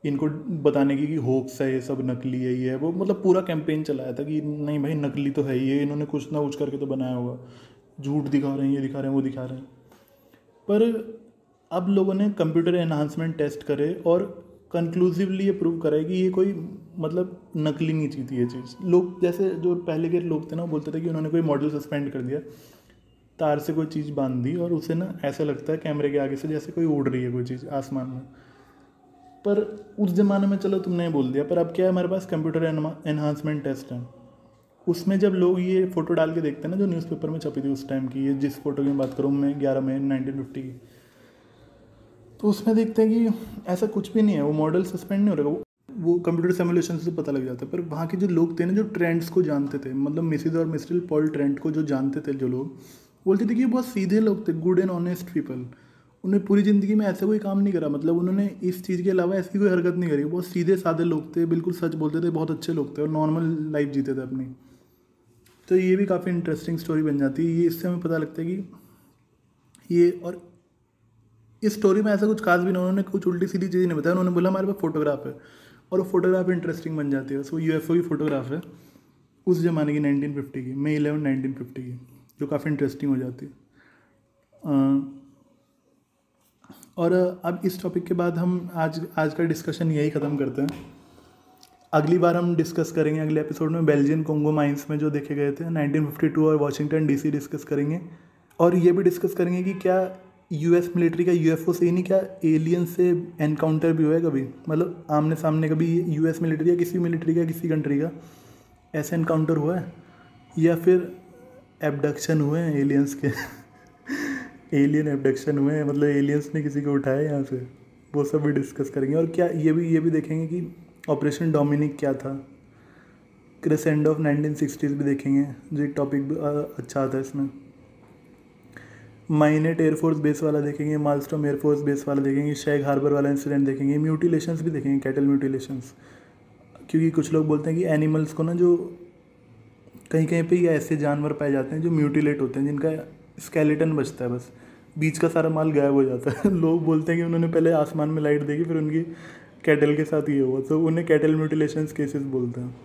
इनको बताने की कि होक्स है, ये सब नकली है, ये है। वो मतलब पूरा कैंपेन चलाया था कि नहीं भाई, नकली तो है ये इन्होंने कुछ ना कुछ करके तो बनाया होगा। झूठ दिखा रहे हैं, ये दिखा रहे हैं, वो दिखा रहे हैं। पर अब लोगों ने कंप्यूटर एनहांसमेंट टेस्ट करे और कंक्लूसिवली ये प्रूव करा है कि ये कोई मतलब नकली नहीं चीज़ थी ये चीज़। लोग जैसे जो पहले के लोग थे ना, वो बोलते थे कि उन्होंने कोई मॉडल सस्पेंड कर दिया। तार से कोई चीज़ बाँध दी और उसे ना ऐसा लगता है कैमरे के आगे से जैसे कोई उड़ रही है कोई चीज़ आसमान में। पर उस ज़माने में चलो तुमने बोल दिया, पर अब क्या है, हमारे पास कंप्यूटर एनहांसमेंट टेस्ट है। उसमें जब लोग ये फ़ोटो डाल के देखते हैं ना, जो न्यूज़पेपर में छपी थी उस टाइम की, ये जिस फ़ोटो की बात करूँ, मैं ग्यारह मई नाइनटीन फिफ्टी की तो उसमें देखते हैं कि ऐसा कुछ भी नहीं है, वो मॉडल सस्पेंड नहीं हो रहा, वो कंप्यूटर सेमुलेशन से पता लग जाता है। पर वहाँ के जो लोग थे ना, जो ट्रेंड्स को जानते थे मतलब मिसिज और मिस्टिल पॉल ट्रेंड को जो जानते थे जो लोग बोलते थे कि बहुत सीधे लोग थे गुड एंड ऑनेस्ट पीपल उन्हें पूरी ज़िंदगी में ऐसा कोई काम नहीं करा। मतलब उन्होंने इस चीज़ के अलावा ऐसी कोई हरकत नहीं करी। बहुत सीधे, साधे लोग थे, बिल्कुल सच बोलते थे, बहुत अच्छे लोग थे और नॉर्मल लाइफ जीते थे अपनी। तो ये भी काफ़ी इंटरेस्टिंग स्टोरी बन जाती है। ये इससे हमें पता लगता है कि ये और इस स्टोरी में ऐसा कुछ खास भी नहीं, उन्होंने कुछ उल्टी सीधी चीज़ नहीं बताया उन्होंने बोला, हमारे पास फोटोग्राफ है। और वो फोटोग्राफ इंटरेस्टिंग बन जाती है। सो यू एफ़ ओ की फ़ोटोग्राफ है, उस ज़माने की नाइनटीन फिफ्टी की मई इलेवन नाइनटीन फिफ्टी की। जो काफ़ी इंटरेस्टिंग हो जाती है। और अब इस टॉपिक के बाद हम आज आज का डिस्कशन यही ख़त्म करते हैं। अगली बार हम डिस्कस करेंगे, अगले एपिसोड में बेल्जियन कोंगो माइंस में जो देखे गए थे 1952 और वाशिंगटन डीसी डिस्कस करेंगे। और ये भी डिस्कस करेंगे कि क्या यूएस मिलिट्री का यूएफओ से ही नहीं, क्या एलियन से एनकाउंटर भी हुआ है कभी? मतलब आमने सामने कभी यूएस मिलिट्री या किसी मिलिट्री का, किसी कंट्री का ऐसा एनकाउंटर हुआ है? या फिर एबडक्शन हुए हैं एलियंस के। एलियन एबडक्शन हुए हैं मतलब एलियंस ने किसी को उठाया यहाँ से। वो सब भी डिस्कस करेंगे। और क्या, ये भी ये भी देखेंगे कि ऑपरेशन डोमिनिक क्या था। क्रिसेंड ऑफ़ नाइनटीन सिक्सटीज़ भी देखेंगे, जो एक टॉपिक अच्छा आता है इसमें माइनेट एयरफोर्स बेस वाला देखेंगे मालस्टॉम एयरफोर्स बेस वाला देखेंगे शेख हार्बर वाला इंसिडेंट देखेंगे। म्यूटिलेशंस भी देखेंगे कैटल म्यूटिलेशंस क्योंकि कुछ लोग बोलते हैं कि एनिमल्स को ना जो कहीं कहीं पे ये ऐसे जानवर पाए जाते हैं जो म्यूटिलेट होते हैं, जिनका स्केलेटन बचता है बस। बीच का सारा माल गायब हो जाता है। लोग बोलते हैं कि उन्होंने पहले आसमान में लाइट देखी, फिर उनकी कैटल के साथ ये हुआ। तो उन्हें कैटल म्यूटिलेशन केसेस बोलते हैं।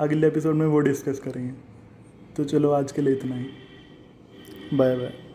अगले एपिसोड में वो डिस्कस करेंगे। तो चलो आज के लिए इतना ही। Bye bye